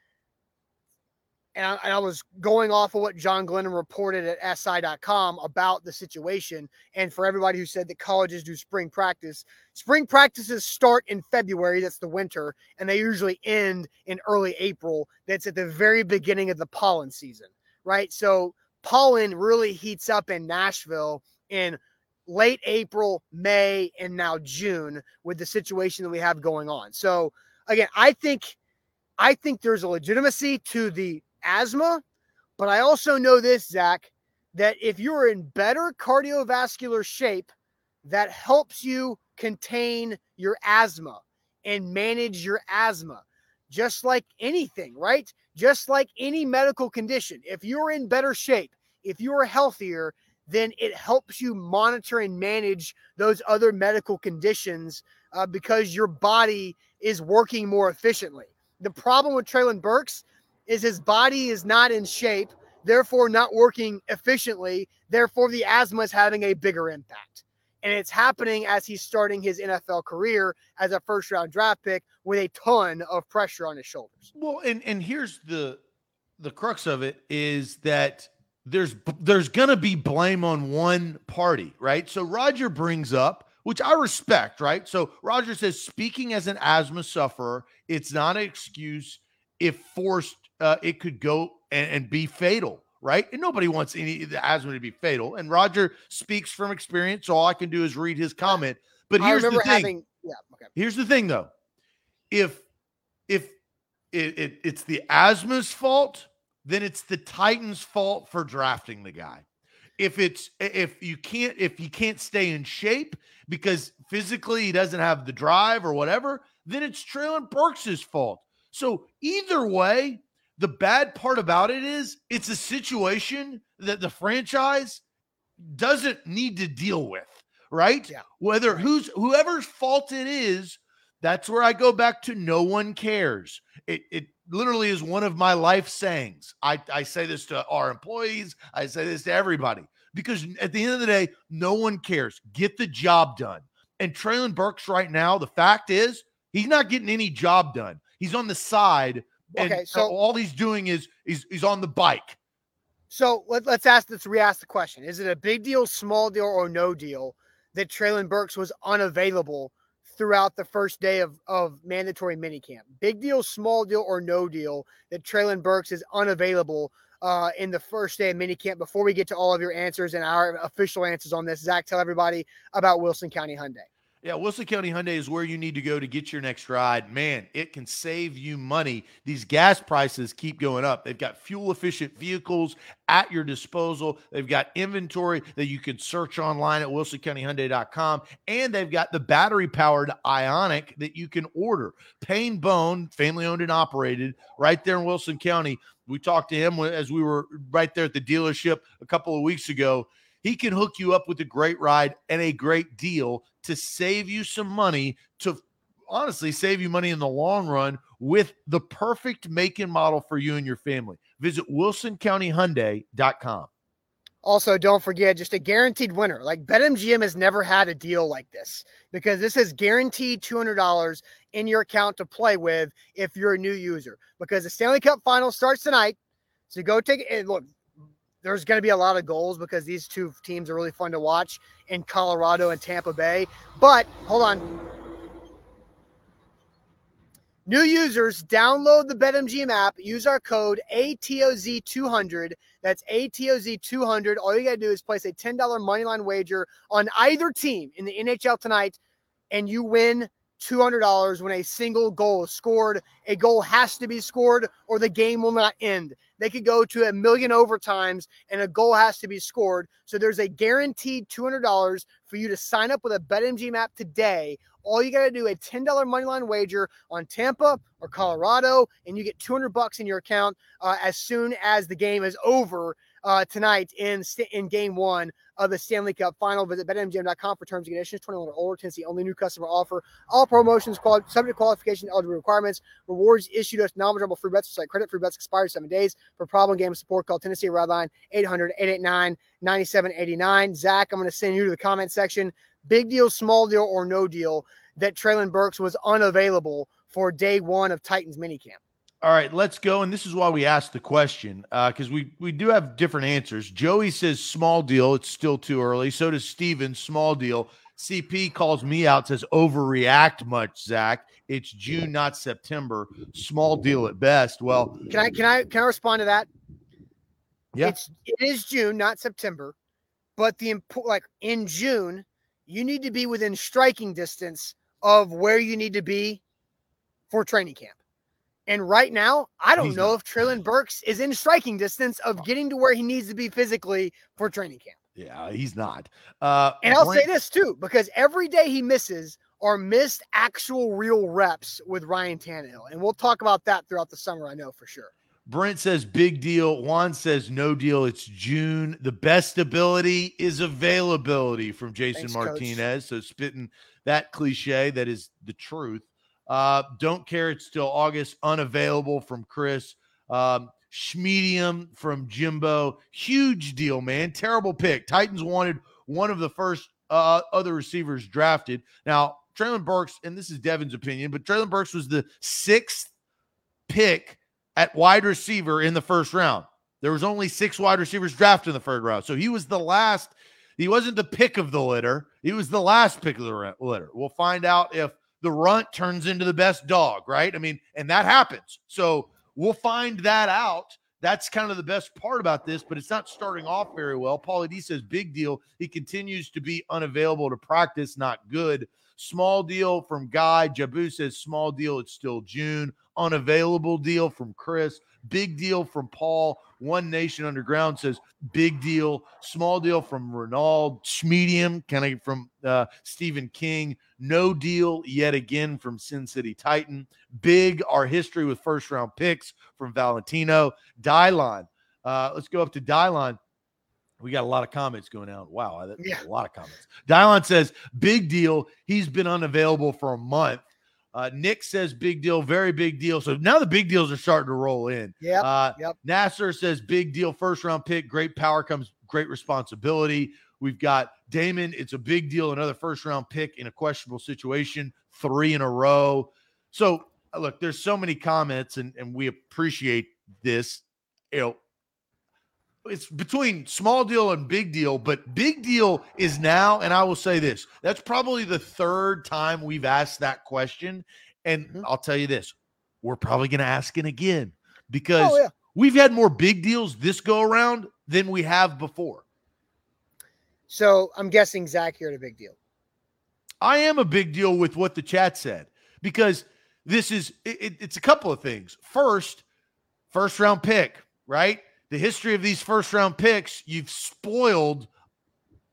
and I, and I was going off of what John Glennon reported at SI.com about the situation. And for everybody who said that colleges do spring practice, spring practices start in February, that's the winter, and they usually end in early April. That's at the very beginning of the pollen season, right? So pollen really heats up in Nashville in late April, May, and now June with the situation that we have going on. So again, I think I think there's a legitimacy to the asthma, but I also know this, Zach, that if you're in better cardiovascular shape, that helps you contain your asthma and manage your asthma, just like anything, right? Just like any medical condition. If you're in better shape, if you're healthier, then it helps you monitor and manage those other medical conditions uh, because your body is working more efficiently. The problem with Treylon Burks is his body is not in shape, therefore not working efficiently. Therefore, the asthma is having a bigger impact. And it's happening as he's starting his NFL career as a first round draft pick with a ton of pressure on his shoulders. Well, and and here's the the crux of it is that there's there's going to be blame on one party, right? So Roger brings up, which I respect, right? So Roger says, speaking as an asthma sufferer, it's not an excuse. If forced, uh, it could go and, and be fatal, right? And nobody wants any the asthma to be fatal. And Roger speaks from experience, so all I can do is read his comment. But here's the thing. having, yeah, okay. Here's the thing, though. If if it, it, it's the asthma's fault, then it's the Titans' fault for drafting the guy. If it's if you can't if he can't stay in shape because physically he doesn't have the drive or whatever, then it's Treylon Burks' fault. So either way, the bad part about it is it's a situation that the franchise doesn't need to deal with, right? Yeah. Whether who's whoever's fault it is, that's where I go back to no one cares. It it literally is one of my life sayings. I, I say this to our employees, I say this to everybody because at the end of the day, no one cares. Get the job done. And Treylon Burks right now, the fact is he's not getting any job done. He's on the side. And Okay, so- all he's doing is he's he's on the bike. So let, let's ask, let's re-ask the question: Is it a big deal, small deal, or no deal that Treylon Burks was unavailable throughout the first day of of mandatory minicamp? Big deal, small deal, or no deal that Treylon Burks is unavailable uh, in the first day of minicamp? Before we get to all of your answers and our official answers on this, Zach, tell everybody about Wilson County Hyundai. Yeah, Wilson County Hyundai is where you need to go to get your next ride. Man, it can save you money. These gas prices keep going up. They've got fuel efficient vehicles at your disposal. They've got inventory that you can search online at wilsoncountyhyundai.com. And they've got the battery powered Ioniq that you can order. Payne Bone, family owned and operated, right there in Wilson County. We talked to him as we were right there at the dealership a couple of weeks ago. He can hook you up with a great ride and a great deal to save you some money, to honestly save you money in the long run with the perfect make and model for you and your family. Visit wilsoncountyhyundai.com. Also, don't forget just a guaranteed winner. Like BetMGM has never had a deal like this because this is guaranteed $200 in your account to play with if you're a new user. Because the Stanley Cup final starts tonight. So go take it. Look, there's going to be a lot of goals because these two teams are really fun to watch in Colorado and Tampa Bay. But hold on. New users, download the BetMGM app, use our code ATOZ200. That's ATOZ200. All you got to do is place a $10 moneyline wager on either team in the NHL tonight, and you win $200 when a single goal is scored. A goal has to be scored, or the game will not end. They could go to a million overtimes, and a goal has to be scored. So there's a guaranteed $200 for you to sign up with a BetMGM app today. All you got to do a $10 moneyline wager on Tampa or Colorado, and you get 200 bucks in your account uh, as soon as the game is over. Uh, tonight in in Game One of the Stanley Cup Final. Visit betmgm.com for terms and conditions. 21 or older. Tennessee only new customer offer. All promotions quali- subject to qualification, eligible requirements. Rewards issued us non-withdrawable free bets. Site credit free bets expire seven days. For problem game support, call Tennessee Red Line 800-889-9789. Zach, I'm going to send you to the comment section. Big deal, small deal, or no deal that Treylon Burks was unavailable for day one of Titans minicamp. All right, let's go. And this is why we asked the question uh, because we we do have different answers. Joey says small deal. It's still too early. So does Steven. Small deal. CP calls me out. Says overreact much, Zach. It's June, not September. Small deal at best. Well, Can I can I can I respond to that? Yeah. It's it is June, not September. But the impo- like in June, you need to be within striking distance of where you need to be for training camp. And right now, I don't He's know not. if Treylon Burks is in striking distance of getting to where he needs to be physically for training camp. yeah, he's not. Uh, And I'll Brent- say this too, because every day he misses are missed actual real reps with Ryan Tannehill. And we'll talk about that throughout the summer, I know for sure. Brent says big deal. Juan says no deal. It's June. The best ability is availability from Jason Thanks, Coach. Martinez. So spitting that cliche that is the truth. Uh, don't care. It's still August. Unavailable from Chris. Um, Schmedium from Jimbo. Huge deal, man. Terrible pick. Titans wanted one of the first uh, other receivers drafted. Now, Treylon Burks, and this is Devin's opinion, but Treylon Burks was the sixth pick at wide receiver in the first round. There was only six wide receivers drafted in the third round. So he was the last. He wasn't the pick of the litter. He was the last pick of the litter. We'll find out if the runt turns into the best dog, right? I mean, and that happens. So we'll find that out. That's kind of the best part about this, but it's not starting off very well. Paulie D says big deal. He continues to be unavailable to practice, not good. Small deal from Guy. Jabu says small deal. It's still June. Unavailable deal from Chris. Big deal from Paul. One Nation Underground says big deal. Small deal from Ronald Schmedium, kind of from uh, Stephen King. No deal yet again from Sin City Titan. Big, our history with first round picks from Valentino. Dylon. Uh, let's go up to Dylon. We got a lot of comments going out. Wow, Yeah. a lot of comments. Dylon says, big deal. He's been unavailable for a month. Uh, Nick says, big deal, very big deal. So now the big deals are starting to roll in. Yeah. Uh, yep. Nasser says, big deal, first round pick, great power comes great responsibility. We've got Damon. It's a big deal, another first round pick in a questionable situation, three in a row. So uh, look, there's so many comments, and, and we appreciate this. You know, it's between small deal and big deal, but big deal is now, and I will say this that's probably the third time we've asked that question. And Mhm. I'll tell you this we're probably going to ask it again because Oh, yeah. we've had more big deals this go around than we have before. So I'm guessing Zach, you're at a big deal. I am a big deal with what the chat said because this is it- it's a couple of things. First, first round pick, right? The history of these first round picks, you've spoiled.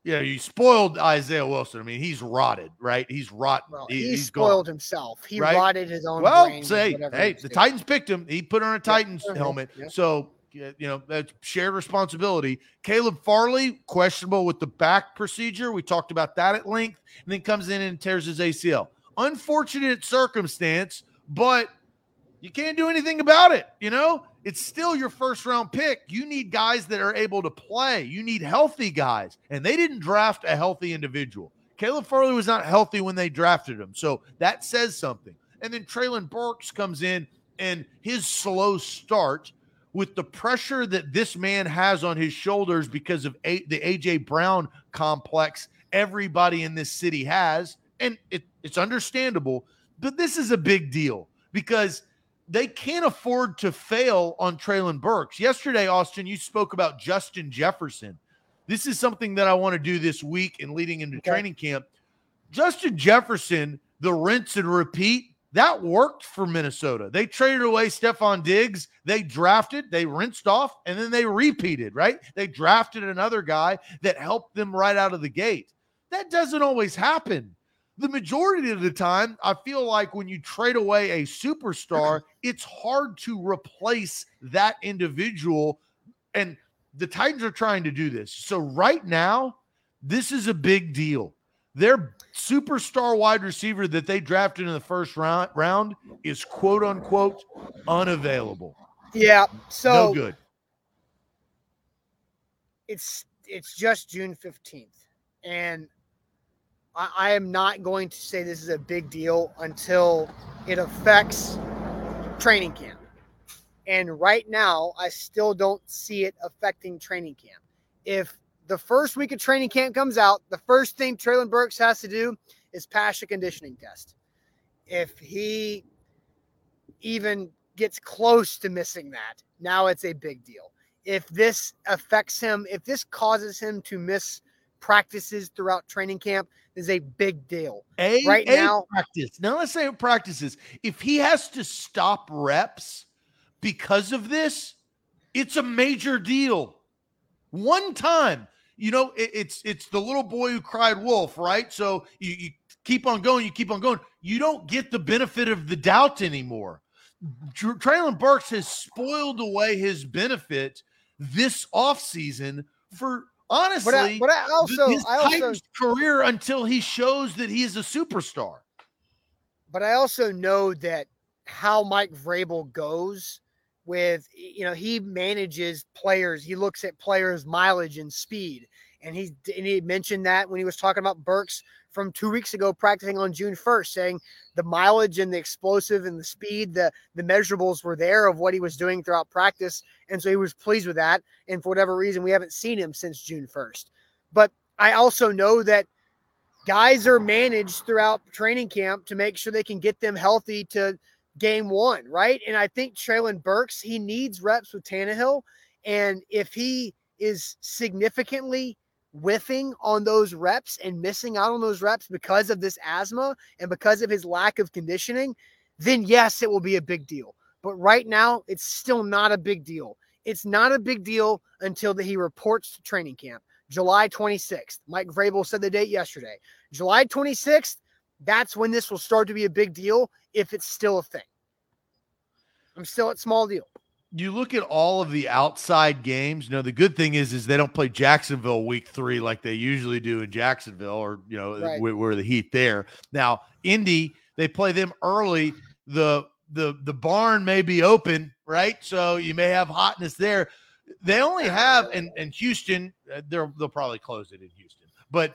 Yeah, you spoiled Isaiah Wilson. I mean, he's rotted, right? He's rotten. Well, He- he, he's gone. spoiled himself. He right? rotted his own Well, say, hey, the doing. Titans picked him. He put on a Titans okay, helmet. yeah. So, you know, that's shared responsibility. Caleb Farley, questionable with the back procedure. We talked about that at length, and then comes in and tears his ACL. Unfortunate circumstance, but you can't do anything about it. You know, it's still your first round pick. You need guys that are able to play. You need healthy guys, and they didn't draft a healthy individual. Caleb Farley was not healthy when they drafted him, so that says something. And then Treylon Burks comes in, and his slow start with the pressure that this man has on his shoulders because of a- the AJ Brown complex everybody in this city has, and it, it's understandable. But this is a big deal because they can't afford to fail on Treylon Burks. Yesterday, Austin, you spoke about Justin Jefferson. This is something that I want to do this week and leading into Okay. training camp. Justin Jefferson, the rinse and repeat, that worked for Minnesota. They traded away Stefon Diggs. They drafted, they rinsed off, and then they repeated, right? They drafted another guy that helped them right out of the gate. That doesn't always happen. The majority of the time, I feel like when you trade away a superstar, it's hard to replace that individual. And the Titans are trying to do this. So right now, this is a big deal. Their superstar wide receiver that they drafted in the first round round is quote unquote unavailable. Yeah. So no good. it's it's just June fifteenth, and I, I am not going to say this is a big deal until it affects training camp. And right now, I still don't see it affecting training camp. If the first week of training camp comes out, the first thing Treylon Burks has to do is pass a conditioning test. If he even gets close to missing that, now it's a big deal. If this affects him, if this causes him to miss practices throughout training camp, is a big deal. A, Right a now- practice. Now let's say practices. If he has to stop reps because of this, it's a major deal. One time, you know, it- it's it's the little boy who cried wolf, right? So you, you keep on going, you keep on going. You don't get the benefit of the doubt anymore. Mm-hmm. Tr- Treylon Burks has spoiled away his benefit this offseason for honestly But I, but I also, his I also, career until he shows that he is a superstar. but I also know that how Mike Vrabel goes with you know he manages players. He looks at players' mileage and speed, and he and he mentioned that when he was talking about Burks from two weeks ago practicing on June first, saying the mileage and the explosive and the speed, the the measurables were there of what he was doing throughout practice, and so he was pleased with that. And for whatever reason, we haven't seen him since June first. But I also know that guys are managed throughout training camp to make sure they can get them healthy to game one, right? And I think Treylon Burks, he needs reps with Tannehill. And if he is significantly whiffing on those reps and missing out on those reps because of this asthma and because of his lack of conditioning, then yes, it will be a big deal. But right now, it's still not a big deal. It's not a big deal until that he reports to training camp. July 26th. Mike Vrabel said the date yesterday. July 26th, that's when this will start to be a big deal if it's still a thing. I'm still at small deal. You look at all of the outside games. You know, the good thing is, is they don't play Jacksonville week three like they usually do in Jacksonville, or you know, Right. where, where the Heat there. Now, Indy, they play them early. The the the barn may be open, right? So you may have hotness there. They only have and and Houston, uh, they're they'll probably close it in Houston, but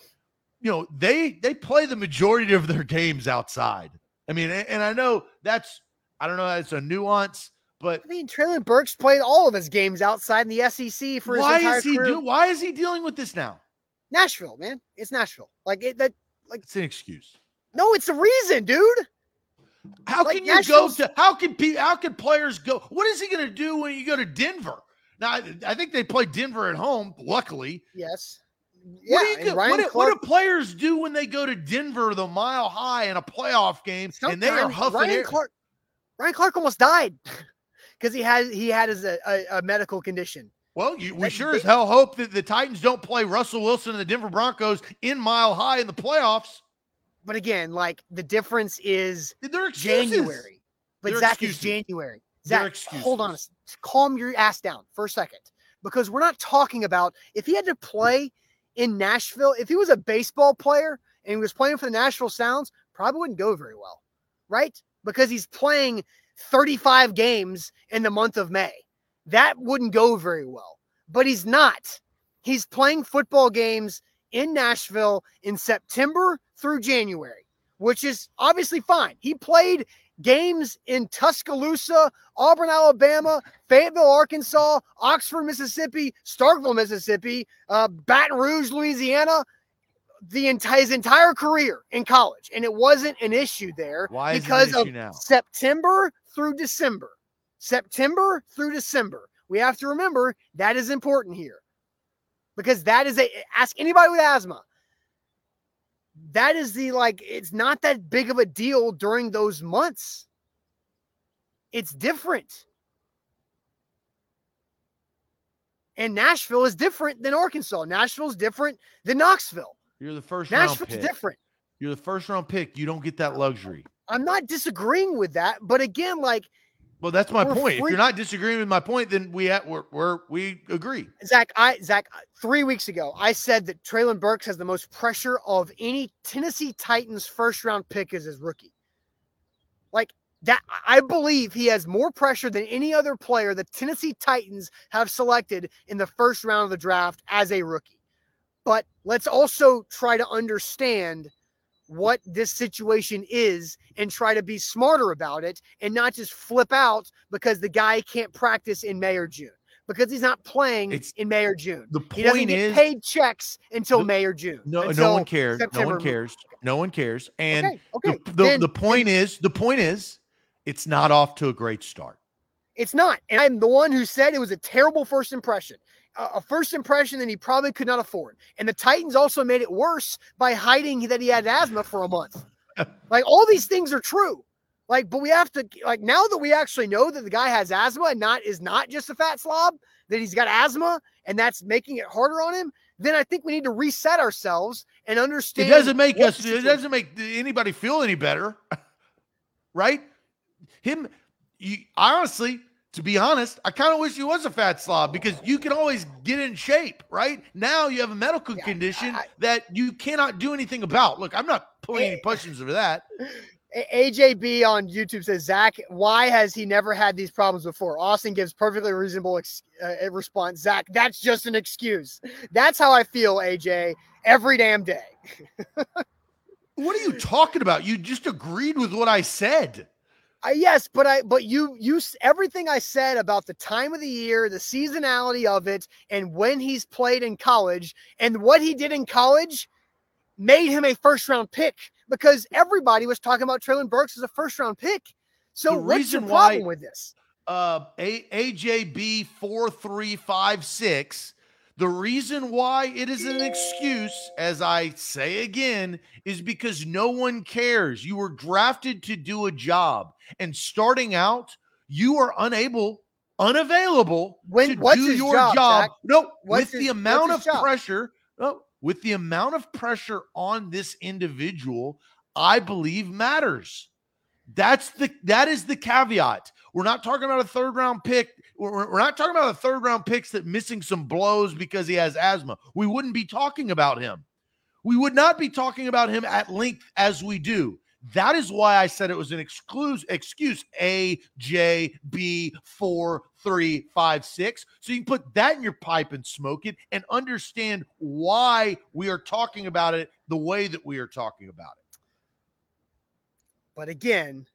you know they they play the majority of their games outside. I mean, and, and I know that's I don't know that's a nuance, but I mean, Treylon Burks played all of his games outside in the SEC for his why entire is he career. do, why is he dealing with this now? Nashville, man. It's Nashville. Like it, that. It's an excuse. No, it's a reason, dude. How Like, can you Nashville's- go to how can how can players go? What is he going to do when you go to Denver? Now I, I think they play Denver at home. Luckily, Yes. what Yeah. do you do? What, Clark, what do players do when they go to Denver, the Mile High, in a playoff game, and they are huffing Ryan air? Clark. Ryan Clark almost died because he had he had his a, a, a medical condition. Well, you, we That- sure they- as hell hope that the Titans don't play Russell Wilson and the Denver Broncos in Mile High in the playoffs. But again, like the difference is They're excuses. January. But They're Zach excuses. is January. Zach, hold on. a Calm your ass down for a second. Because we're not talking about if he had to play in Nashville, if he was a baseball player and he was playing for the Nashville Sounds, probably wouldn't go very well. Right? Because he's playing 35 games in the month of May. That wouldn't go very well. But he's not. He's playing football games in Nashville in September through January, which is obviously fine. He played games in Tuscaloosa, Auburn, Alabama, Fayetteville, Arkansas, Oxford, Mississippi, Starkville, Mississippi, uh, Baton Rouge, Louisiana, the entire his entire career in college, and it wasn't an issue there Why is it an because of now? September through December. September through December. We have to remember that is important here because that is a ask anybody with asthma. That is the like, it's not that big of a deal during those months. It's different. And Nashville is different than Arkansas. Nashville's different than Knoxville. You're the first round Nashville's pick. different. You're the first round pick. You don't get that luxury. I'm not disagreeing with that, but again, like Well, that's my point. If you're not disagreeing with my point, then we at we're, we're we agree. Zach, I Zach, three weeks ago, I said that Treylon Burks has the most pressure of any Tennessee Titans first round pick as his rookie. Like that, I believe he has more pressure than any other player the Tennessee Titans have selected in the first round of the draft as a rookie. But let's also try to understand what this situation is and try to be smarter about it and not just flip out because the guy can't practice in May or June because he's not playing It's- in May or June. The He doesn't point get is, paid checks until the- May or June. no, no one cares. No one cares. No one cares. And okay, okay. the, the, Then the point is, the point is, it's not off to a great start. it's not. And I'm the one who said it was a terrible first impression. A first impression that he probably could not afford. And the Titans also made it worse by hiding that he had asthma for a month. like all these things are true. Like, but we have to like now that we actually know that the guy has asthma and not is not just a fat slob, that he's got asthma and that's making it harder on him, then I think we need to reset ourselves and understand. It doesn't make us. It doesn't make anybody feel any better, right? Him. You honestly, to be honest, I kind of wish he was a fat slob because you can always get in shape, right? Now you have a medical Yeah, condition I- that you cannot do anything about. Look, I'm not pulling any Eh, questions over that. AJB on YouTube says, Zach, why has he never had these problems before? Austin gives perfectly reasonable ex- uh, response. Zach, that's just an excuse. That's how I feel, AJ, every damn day. What are you talking about? You just agreed with what I said. Uh, yes, but I, but you, you, everything I said about the time of the year, the seasonality of it, and when he's played in college, and what he did in college, made him a first round pick because everybody was talking about Treylon Burks as a first round pick. So The what's reason problem why- with this? uh A- AJB 4356 the reason why it is an excuse as I say again is because no one cares you were drafted to do a job and starting out you are unable unavailable When- to do your job, job no What's with his- the amount of job? pressure no, with the amount of pressure on this individual I believe matters that's the that is the caveat. We're not talking about a third round pick. We're, we're- not talking about a third round picks that missing some blows because he has asthma. We wouldn't be talking about him. We would not be talking about him at length as we do. That is why I said it was an exclusive excuse A J B four three five six. So you can put that in your pipe and smoke it and understand why we are talking about it the way that we are talking about it. But again,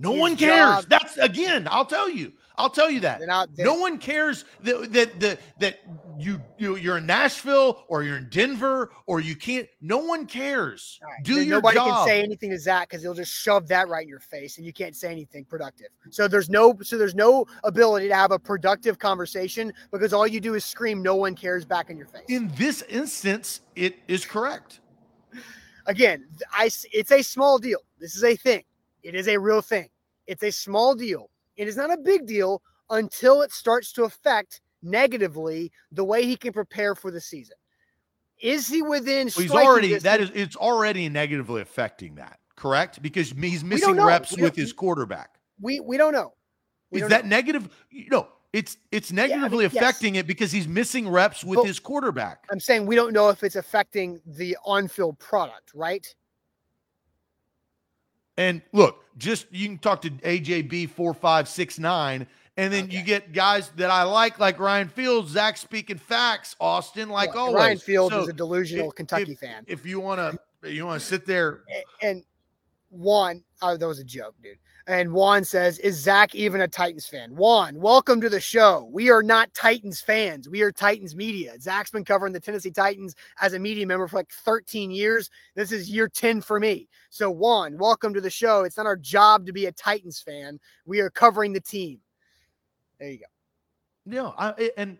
No one cares. job- That's again, I'll tell you. I'll tell you that. they're not. They're, No one cares that that that, that you, you you're in Nashville or you're in Denver or you can't. No one cares. right, Do then your nobody job. can say anything to Zach because he'll just shove that right in your face, and you can't say anything productive. So there's no. So there's no ability to have a productive conversation because all you do is scream. No one cares back in your face. in this instance, it is correct. again, I it's a small deal. This is a thing. It is a real thing. It's a small deal. It is not a big deal until it starts to affect negatively the way he can prepare for the season. Is he within? Well, he's already that is it's already negatively affecting that. Correct, because he's missing reps with his quarterback. We we don't know. We Is don't that know. negative? Know, it's it's I mean, negatively yes. affecting it because he's missing reps with But- his quarterback. I'm saying we don't know if it's affecting the on-field product, right? And look, just you can talk to AJB four five six nine, and then you get guys that I like, like Ryan Fields, Zach speaking facts, Austin, like Well, always. Ryan Fields So is a delusional if- Kentucky fan. If you want to, you want to sit there. A- and Juan, oh, that was a joke, dude. And Juan says, "Is Zach even a Titans fan?" Juan, welcome to the show. We are not Titans fans. We are Titans media. Zach's been covering the Tennessee Titans as a media member for like 13 years. This is year 10 for me. So Juan, welcome to the show. It's not our job to be a Titans fan. We are covering the team. There you go. No, I, and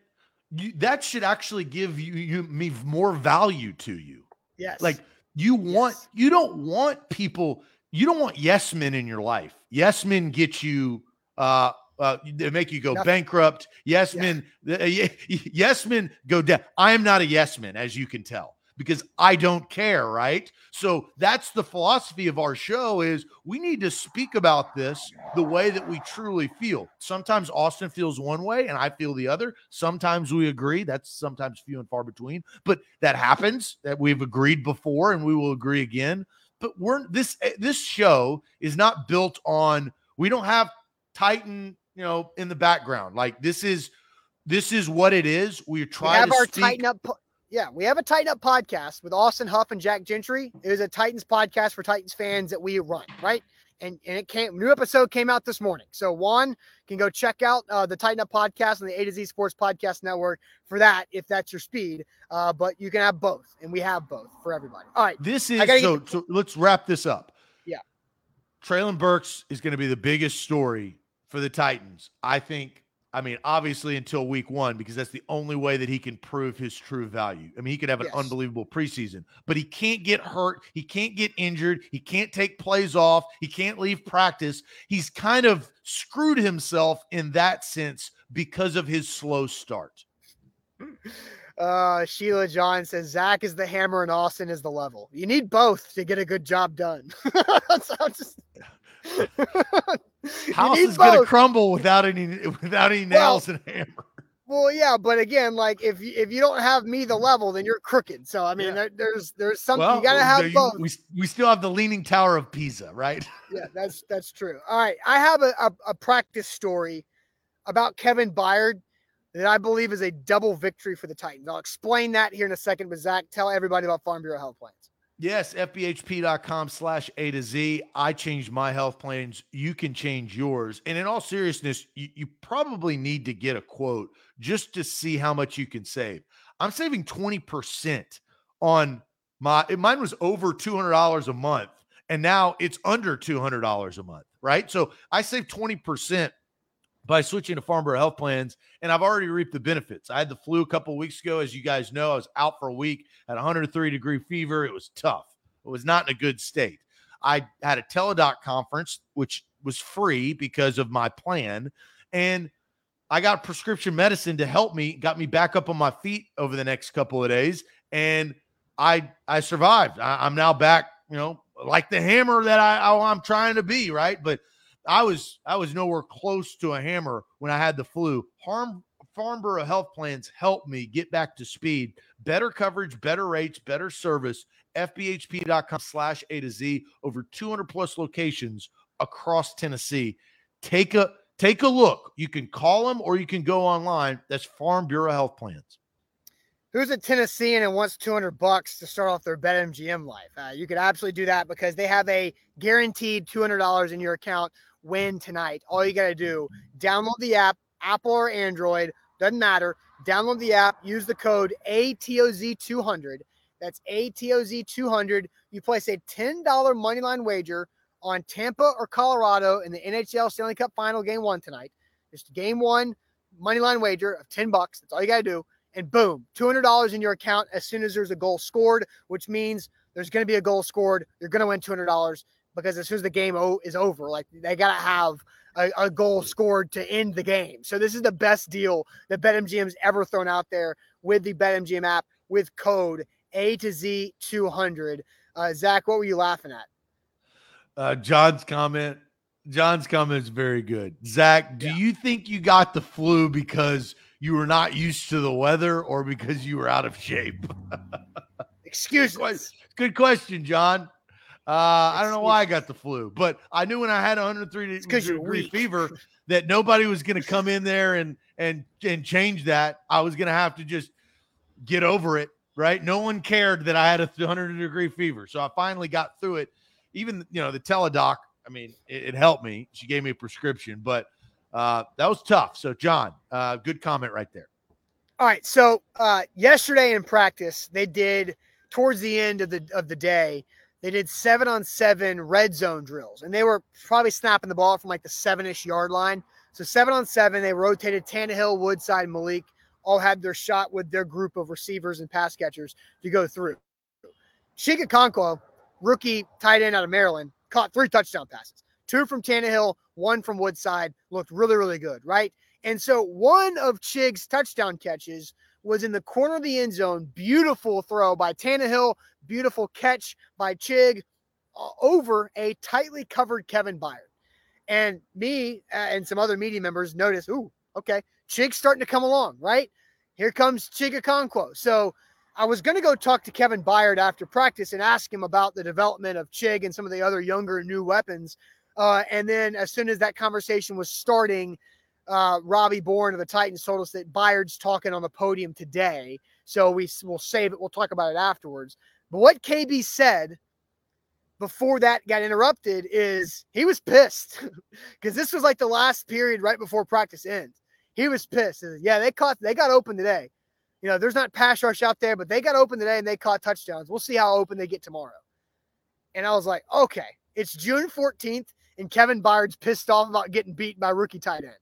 you, that should actually give you, you me more value to you. Yes. Like you want, Yes. you don't want people. You don't want yes men in your life. Yes men get you. Uh, uh, they make you go Nothing. bankrupt. Yes Yeah. men, uh, yes men go down. I am not a yes man, as you can tell, because I don't care, right? So that's the philosophy of our show is we need to speak about this the way that we truly feel. Sometimes Austin feels one way and I feel the other. Sometimes we agree. That's sometimes few and far between, but that happens that we've agreed before and we will agree again. But we're this eh, this show is not built on we don't have Titan, you know, in the background. Like this is this is what it is. We try we have to our speak. Tighten Up. po- Yeah, we have a Tighten Up podcast with Austin Huff and Jack Gentry. It is a Titans podcast for Titans fans that we run, right? And and it came new episode came out this morning. So Juan can go check out uh, the Tighten Up podcast on the A to Z Sports Podcast Network for that if that's your speed. Uh, but you can have both, and we have both for everybody. All right, This is so, get- so let's wrap this up. Yeah. Treylon Burks is going to be the biggest story for the Titans. I think, I mean, obviously until week one, because that's the only way that he can prove his true value. I mean, he could have an Yes. unbelievable preseason, but he can't get hurt. He can't get injured. He can't take plays off. He can't leave practice. He's kind of screwed himself in that sense because of his slow start. uh, Sheila John says Zach is the hammer and Austin is the level. You need both to get a good job done. so just. House is going to crumble without any without any Well, nails and hammer. Well, yeah, but again, like if you, if you don't have me the level, then you're crooked. So I mean, Yeah. there, there's there's something you gotta have you- both. We, we still have the Leaning Tower of Pisa, right? Yeah, that's that's true. All right, I have a, a, a practice story about Kevin Byard that I believe is a double victory for the Titans. I'll explain that here in a second. But Zach, tell everybody about Farm Bureau Health Plans. Yes, FBHP.com slash A to Z. I changed my health plans. You can change yours. And in all seriousness, you, you probably need to get a quote just to see how much you can save. I'm saving 20% on my mine was over $200 a month and now it's under $200 a month, right? So I saved 20% by switching to Farm Bureau Health Plans, and I've already reaped the benefits. I had the flu a couple weeks ago, as you guys know. I was out for a week, had 103 degree fever. It was tough. It was not in a good state. I had a teledoc conference, which was free because of my plan, and I got prescription medicine to help me, got me back up on my feet over the next couple of days, and I I survived. I, am now back, you know, like the hammer that I, I I'm trying to be, right? But I was I was nowhere close to a hammer when I had the flu. Harm Farm Bureau Health Plans helped me get back to speed. Better coverage, better rates, better service. FBHP.com slash A to Z. Over 200 plus locations across Tennessee. Take a take a look. You can call them or you can go online. That's Farm Bureau Health Plans. Who's a Tennessean and wants 200 bucks to start off their BetMGM life? Uh, you could absolutely do that because they have a guaranteed $200 in your account win tonight. All you got to do, download the app, Apple or Android, doesn't matter. Download the app, use the code ATOZ200. That's ATOZ200. You place a $10 moneyline wager on Tampa or Colorado in the NHL Stanley Cup final game one tonight. Just game one moneyline wager of 10 bucks. That's all you got to do and boom, $200 in your account as soon as there's a goal scored, which means there's going to be a goal scored. You're going to win $200 because as soon as the game is over, like they got to have a, a goal scored to end the game. So this is the best deal that BetMGM's ever thrown out there with the BetMGM app with code A to Z 200. Uh, Zach, what were you laughing at? Uh, John's comment. John's comment is very good. Zach, do Yeah. you think you got the flu because you were not used to the weather or because you were out of shape? Excuse Quite- Good question, John. Uh, I don't know why I got the flu, but I knew when I had 103 'cause you're degree fever that nobody was going to come in there and and and change that. I was going to have to just get over it, right? No one cared that I had a 100 degree fever, so I finally got through it. Even you know the teledoc, I mean, it, it helped me. She gave me a prescription, but uh, that was tough. So, John, uh, good comment right there. All right. So uh, yesterday in practice, they did towards the end of the of the day, they did seven on seven red zone drills, and they were probably snapping the ball from like the seven ish yard line. So seven on seven, they rotated Tannehill, Woodside, Malik, all had their shot with their group of receivers and pass catchers to go through. Chig Okonkwo, rookie tight end out of Maryland, caught three touchdown passes. Two from Tannehill, one from Woodside, looked really, really good, right? And so one of Chig's touchdown catches was in the corner of the end zone. Beautiful throw by Tannehill. Beautiful catch by Chig uh, over a tightly covered Kevin Byard. And me uh, and some other media members noticed, ooh, okay, Chig's starting to come along, right? Here comes Chig Okonkwo. So I was going to go talk to Kevin Byard after practice and ask him about the development of Chig and some of the other younger new weapons. Uh, and then as soon as that conversation was starting, uh, Robbie Bohren of the Titans told us that Byard's talking on the podium today. So we will save it. We'll talk about it afterwards. But what KB said before that got interrupted is he was pissed because this was like the last period right before practice ends. He was pissed. Yeah, they caught they got open today. You know, there's not pass rush out there, but they got open today and they caught touchdowns. We'll see how open they get tomorrow. And I was like, okay, it's June 14th, and Kevin Byard's pissed off about getting beat by rookie tight end.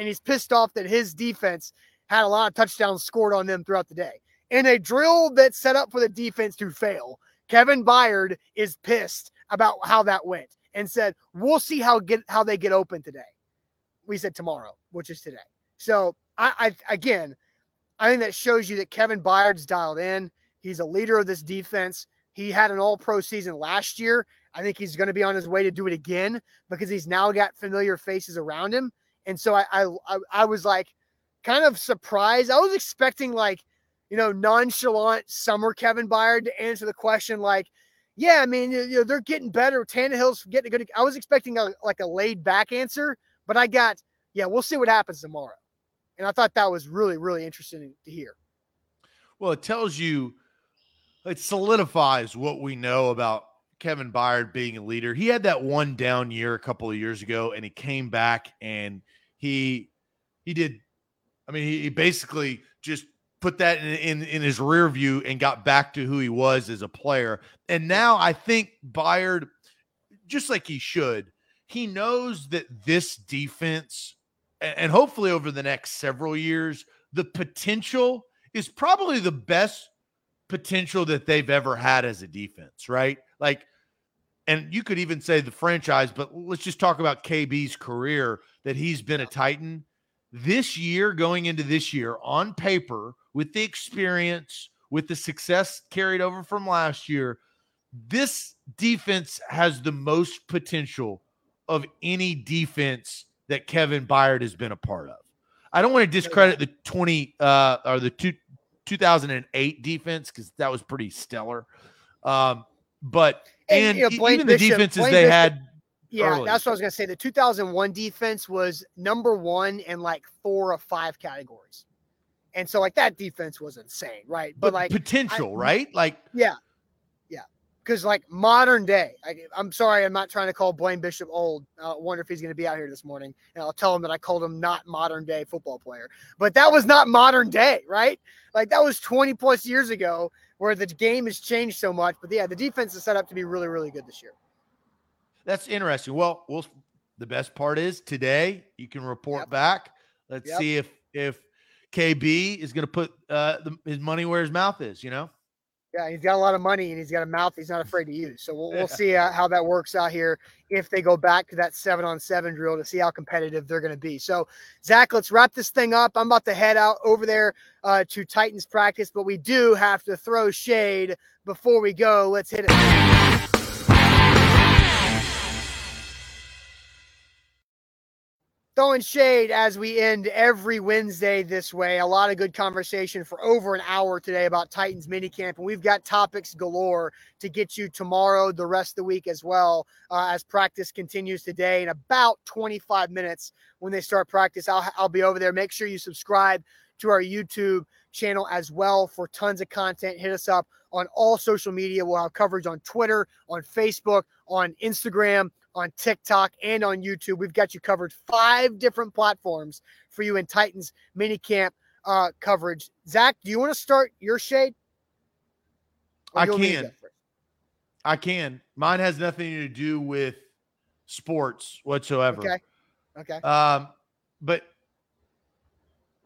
And he's pissed off that his defense had a lot of touchdowns scored on them throughout the day. In a drill that's set up for the defense to fail, Kevin Byard is pissed about how that went and said, "We'll see how get how they get open today." We said tomorrow, which is today. So I, I again, I think that shows you that Kevin Byard's dialed in. He's a leader of this defense. He had an All-Pro season last year. I think he's going to be on his way to do it again because he's now got familiar faces around him. And so I, I, I was like, kind of surprised. I was expecting like you know, nonchalant summer Kevin Byard to answer the question like, yeah, I mean, you know, they're getting better. Tannehill's getting good. I was expecting a, like a laid back answer, but I got, yeah, we'll see what happens tomorrow. And I thought that was really, really interesting to hear. Well, it tells you, it solidifies what we know about Kevin Byard being a leader. He had that one down year a couple of years ago, and he came back and he he did. I mean, he, he basically just put that in, in, in his rear view and got back to who he was as a player. And now I think Byard, just like he should, he knows that this defense, and hopefully over the next several years, the potential is probably the best potential that they've ever had as a defense, right? Like, and you could even say the franchise, but let's just talk about KB's career that he's been a Titan. This year, going into this year, on paper, with the experience, with the success carried over from last year, this defense has the most potential of any defense that Kevin Byard has been a part of. I don't want to discredit the 20 uh, or the two, 2008 defense because that was pretty stellar. Um, but and, and you know, even Bishop, the defenses Blaine they Bishop, had. Yeah, early. that's what I was to say. The 2001 defense was number one in like four or five categories. And so like that defense was insane, right? But, but like potential, I, right? Like yeah, yeah. Because like modern day, I, am sorry, I'm not trying to call Blaine Bishop old. I wonder if he's to be out here this morning, and I'll tell him that I called him not modern day football player. But that was not modern day, right? Like that was 20 plus years ago, where the game has changed so much. But yeah, the defense is set up to be really, really good this year. That's interesting. Well, we'll. The best part is today you can report yep. back. Let's yep. see if if KB is going to put uh, the, his money where his mouth is, you know? Yeah, he's got a lot of money and he's got a mouth he's not afraid to use. So we'll, we'll see uh, how that works out here if they go back to that seven on seven drill to see how competitive they're going to be. So, Zach, let's wrap this thing up. I'm about to head out over there uh, to Titans practice, but we do have to throw shade before we go. Let's hit it. Throwing shade as we end every Wednesday this way. A lot of good conversation for over an hour today about Titans minicamp, and we've got topics galore to get you tomorrow, the rest of the week as well, uh, as practice continues today in about 25 minutes when they start practice. I'll, I'll be over there. Make sure you subscribe to our YouTube channel as well for tons of content. Hit us up on all social media. We'll have coverage on Twitter, on Facebook, on Instagram on TikTok and on YouTube. We've got you covered five different platforms for you in Titans minicamp uh, coverage. Zach, do you want to start your shade? I can. I can. Mine has nothing to do with sports whatsoever. Okay. Okay. Um, but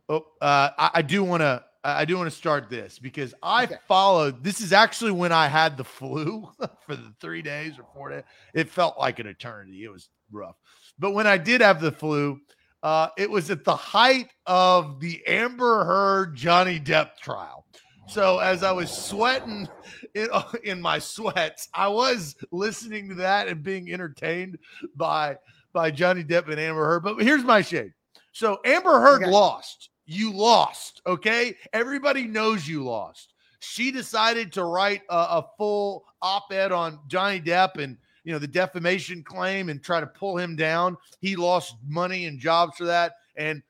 oh, uh, I, I do want to I do want to start this because I okay. followed. This is actually when I had the flu for the three days or four days. It felt like an eternity. It was rough. But when I did have the flu, Uh, it was at the height of the Amber Heard Johnny Depp trial. So as I was sweating in, in my sweats, I was listening to that and being entertained by by Johnny Depp and Amber Heard. But here's my shade. So Amber Heard Okay. lost. You lost. Okay. Everybody knows you lost. She decided to write a, a full op ed on Johnny Depp and, you know, the defamation claim and try to pull him down. He lost money and jobs for that. And,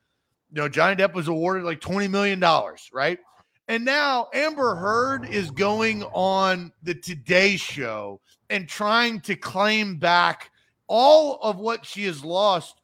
you know, Johnny Depp was awarded like $20 million, right? And now Amber Heard is going on the Today Show and trying to claim back all of what she has lost.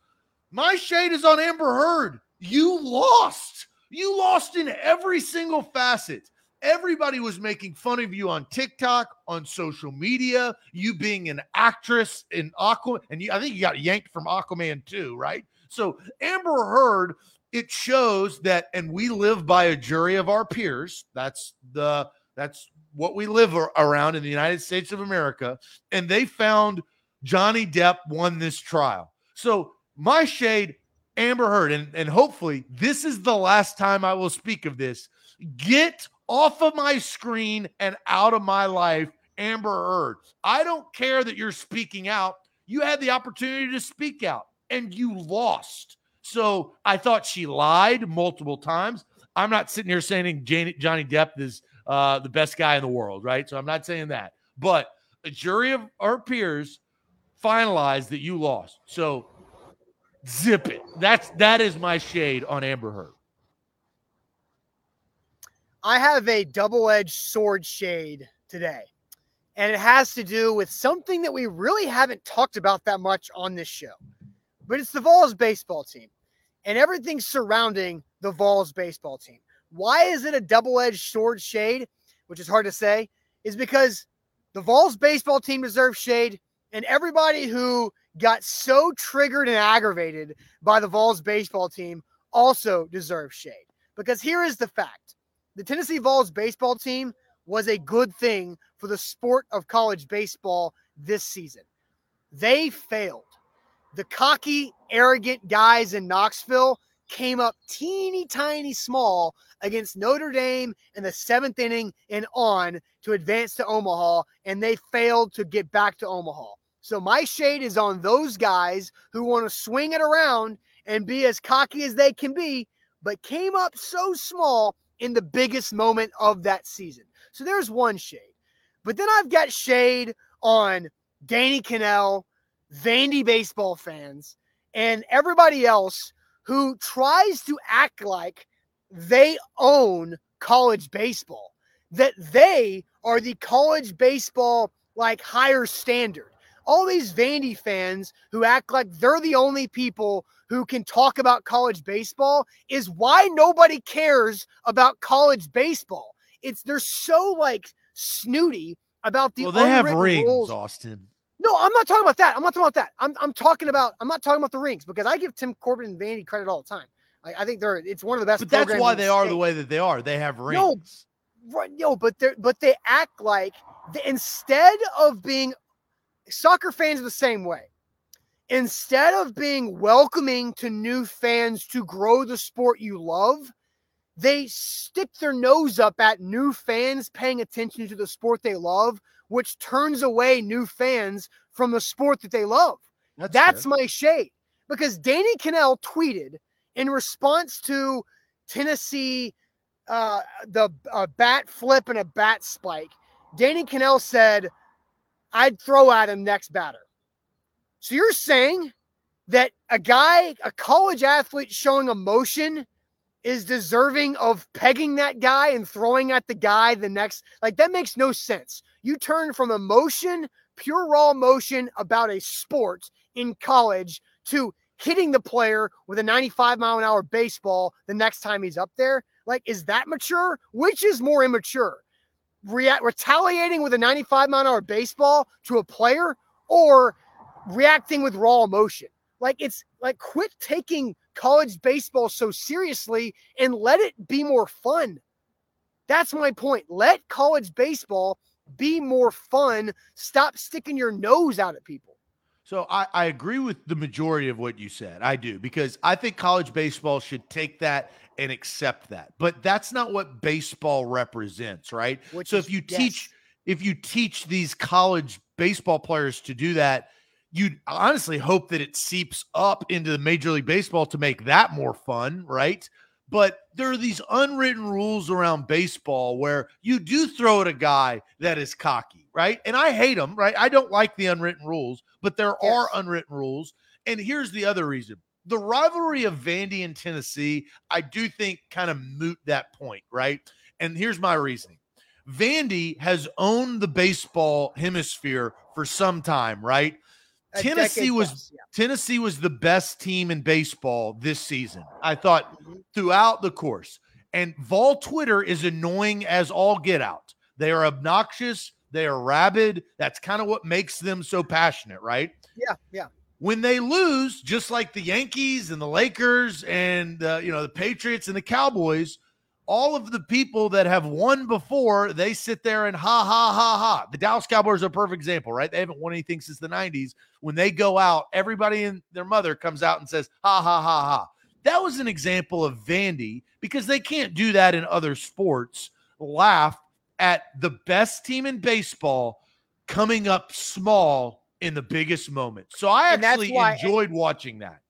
My shade is on Amber Heard. You lost. You lost in every single facet. Everybody was making fun of you on TikTok, on social media, you being an actress in Aquaman. And you, I think you got yanked from Aquaman too, right? So Amber Heard, it shows that, and we live by a jury of our peers. That's the that's what we live around in the United States of America. And they found Johnny Depp won this trial. So my shade, Amber Heard, and, and hopefully this is the last time I will speak of this. Get off of my screen and out of my life, Amber Heard. I don't care that you're speaking out. You had the opportunity to speak out and you lost. So I thought she lied multiple times. I'm not sitting here saying Johnny Depp is uh, the best guy in the world, right? So I'm not saying that. But a jury of our peers finalized that you lost. So zip it. That's that is my shade on Amber Heard. I have a double edged sword shade today, and it has to do with something that we really haven't talked about that much on this show. But it's the Vols baseball team and everything surrounding the Vols baseball team. Why is it a double edged sword shade, which is hard to say, is because the Vols baseball team deserves shade, and everybody who got so triggered and aggravated by the Vols baseball team also deserves shade. Because here is the fact the Tennessee Vols baseball team was a good thing for the sport of college baseball this season. They failed. The cocky, arrogant guys in Knoxville came up teeny tiny small against Notre Dame in the seventh inning and on to advance to Omaha, and they failed to get back to Omaha. So my shade is on those guys who want to swing it around and be as cocky as they can be, but came up so small in the biggest moment of that season. So there's one shade. But then I've got shade on Danny Kanell, Vandy baseball fans, and everybody else who tries to act like they own college baseball, that they are the college baseball like higher standard. All these Vandy fans who act like they're the only people who can talk about college baseball is why nobody cares about college baseball. It's they're so like snooty about the well, they have rings, rules. Austin. No, I'm not talking about that. I'm not talking about that. I'm, I'm talking about I'm not talking about the rings because I give Tim Corbin and Vandy credit all the time. I, I think they're it's one of the best. But that's why they are the way that they are. They have rings. No, Right, no, but they but they act like they, instead of being soccer fans are the same way. Instead of being welcoming to new fans to grow the sport you love, they stick their nose up at new fans paying attention to the sport they love, which turns away new fans from the sport that they love. That's, That's my shade because Danny Kanell tweeted in response to Tennessee, uh, the uh, bat flip and a bat spike. Danny Kanell said, I'd throw at him next batter. So you're saying that a guy, a college athlete showing emotion is deserving of pegging that guy and throwing at the guy the next like that makes no sense. You turn from emotion, pure raw emotion about a sport in college to hitting the player with a 95 mile an hour baseball the next time he's up there. Like, is that mature? Which is more immature? React retaliating with a 95 mile an hour baseball to a player or reacting with raw emotion? Like, it's like quit taking college baseball so seriously and let it be more fun. That's my point. Let college baseball be more fun. Stop sticking your nose out at people. So I, I agree with the majority of what you said. I do because I think college baseball should take that and accept that. But that's not what baseball represents, right? Which so is- if you yes. teach if you teach these college baseball players to do that, you honestly hope that it seeps up into the major league baseball to make that more fun, right? But there are these unwritten rules around baseball where you do throw at a guy that is cocky, right? And I hate them, right? I don't like the unwritten rules, but there Yes. are unwritten rules. And here's the other reason the rivalry of Vandy and Tennessee, I do think kind of moot that point, right? And here's my reasoning Vandy has owned the baseball hemisphere for some time, right? A Tennessee was plus, yeah. Tennessee was the best team in baseball this season. I thought Mhm. throughout the course. And Vol Twitter is annoying as all get out. They are obnoxious. They are rabid. That's kind of what makes them so passionate, right? Yeah, yeah. When they lose, just like the Yankees and the Lakers and uh, you know the Patriots and the Cowboys, all of the people that have won before, they sit there and ha ha ha ha. The Dallas Cowboys are a perfect example, right? They haven't won anything since the 90s. When they go out, everybody and their mother comes out and says, ha ha ha ha. That was an example of Vandy because they can't do that in other sports. Laugh at the best team in baseball coming up small in the biggest moment. So I And actually why- enjoyed watching that.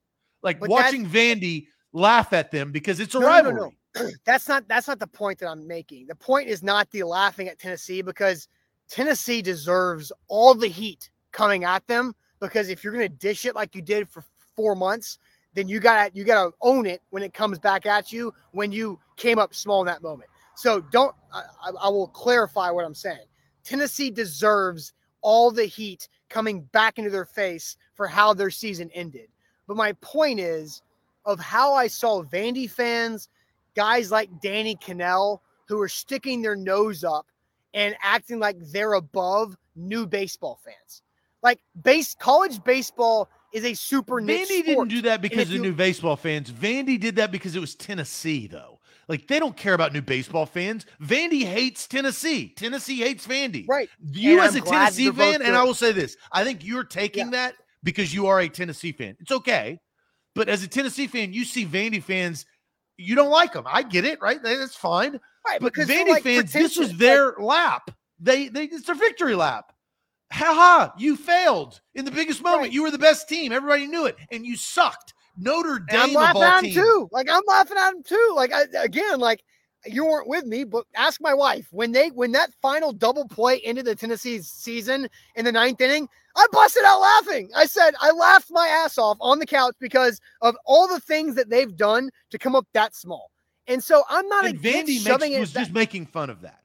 Like watching Vandy laugh at them because it's a No, no, no, rivalry. no. that's not that's not the point that I'm making. The point is not the laughing at Tennessee because Tennessee deserves all the heat coming at them because if you're going to dish it like you did for 4 months, then you got to you got to own it when it comes back at you when you came up small in that moment. So don't I- I will clarify what I'm saying. Tennessee deserves all the heat coming back into their face for how their season ended. But my point is of how I saw Vandy fans, guys like Danny Kanell, who are sticking their nose up and acting like they're above new baseball fans. Like base college baseball is a super niche Vandy didn't do that because of you- new baseball fans. Vandy did that because it was Tennessee, though. Like they don't care about new baseball fans. Vandy hates Tennessee. Tennessee hates Vandy. right. You And as I'm a Tennessee fan, and I will say this: I think you're taking that because you are a Tennessee fan. It's okay, but as a Tennessee fan, you see Vandy fans, you don't like them. I get it, right? That's fine. Right. But Vandy like, fans, this was their lap. They they it's their victory lap. Ha ha! You failed in the biggest moment. Right. You were the best team. Everybody knew it, and you sucked. Notre Dame. And I'm laughing at him too. Like I'm laughing at him too. Like I, again, like you weren't with me, but ask my wife when they when that final double play ended the Tennessee season in the ninth inning. I busted out laughing. I said I laughed my ass off on the couch because of all the things that they've done to come up that small. And so I'm not And against Vandy shoving makes, it. was back- just making fun of that.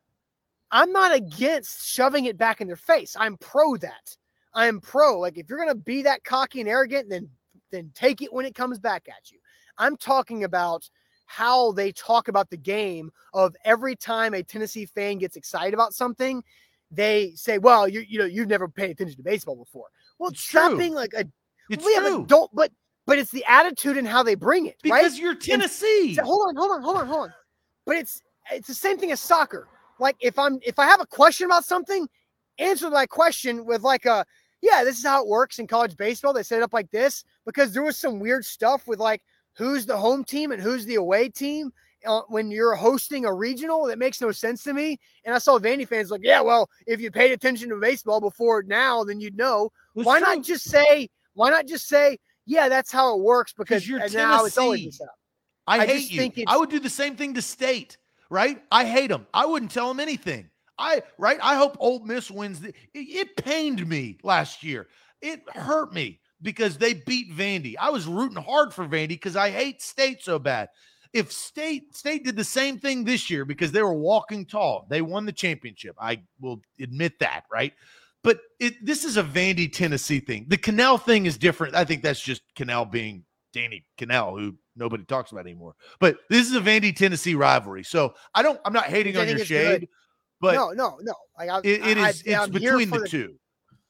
I'm not against shoving it back in their face. I'm pro that. I am pro. Like if you're gonna be that cocky and arrogant, then then take it when it comes back at you. I'm talking about how they talk about the game of every time a Tennessee fan gets excited about something, they say, Well, you you know, you've never paid attention to baseball before. Well, It's stop true. being like a It's yeah, true but don't but but it's the attitude and how they bring it, right? because you're Tennessee. So hold on, hold on, hold on, hold on. But it's it's the same thing as soccer. Like if I'm if I have a question about something, answer my question with like a yeah, this is how it works in college baseball. They set it up like this because there was some weird stuff with like who's the home team and who's the away team uh, when you're hosting a regional. That makes no sense to me. And I saw Vandy fans like, yeah, well, if you paid attention to baseball before now, then you'd know. It's why true. not just say? Why not just say? Yeah, that's how it works because you're and now it's always Tennessee. up. I, I hate just you. think I would do the same thing to State, right? I hate them. I wouldn't tell them anything. I right. I hope Ole Miss wins. The, it, pained me last year. It hurt me because they beat Vandy. I was rooting hard for Vandy because I hate State so bad. If State State did the same thing this year because they were walking tall, they won the championship. I will admit that, right? But it this is a Vandy Tennessee thing. The Kanell thing is different. I think that's just Kanell being Danny Kanell, who nobody talks about anymore. But this is a Vandy Tennessee rivalry. So I don't. I'm not hating on your shade. good. But no, no, no. Like I, it, it is. I, it's I'm between for the two.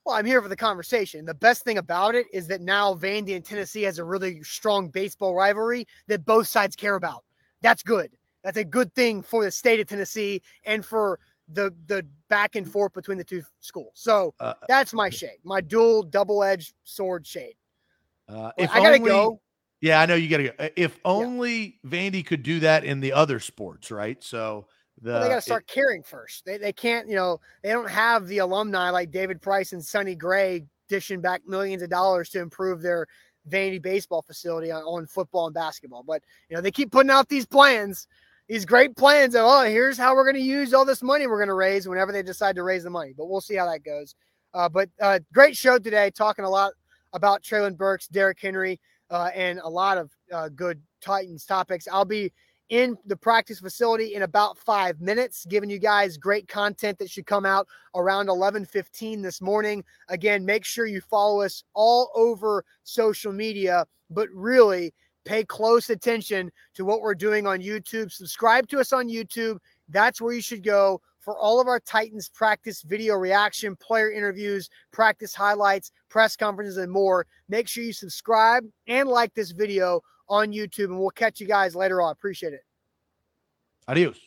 Well, I'm here for the conversation. The best thing about it is that now Vandy and Tennessee has a really strong baseball rivalry that both sides care about. That's good. That's a good thing for the state of Tennessee and for the the back and forth between the two schools. So Uh, that's my shade, my dual double edged sword shade. uh, if I gotta only, go. Yeah, I know you got to go. Uh, If only Vandy could do that in the other sports, right? So the Well, they got to it- start caring first. They, they can't, you know, they don't have the alumni like David Price and Sonny Gray dishing back millions of dollars to improve their Vandy baseball facility on, on football and basketball. But, you know, they keep putting out these plans, these great plans of, oh, here's how we're going to use all this money we're going to raise whenever they decide to raise the money. But we'll see how that goes. Uh, but uh, great show today, talking a lot about Treylon Burks, Derrick Henry, uh, and a lot of uh, good Titans topics. I'll be in the practice facility in about five minutes, giving you guys great content that should come out around 11:15 this morning. Again, make sure you follow us all over social media, but really pay close attention to what we're doing on YouTube. Subscribe to us on YouTube. That's where you should go for all of our Titans practice video reaction, player interviews, practice highlights, press conferences, and more. Make sure you subscribe and like this video on YouTube, and we'll catch you guys later on. Appreciate it. Adios.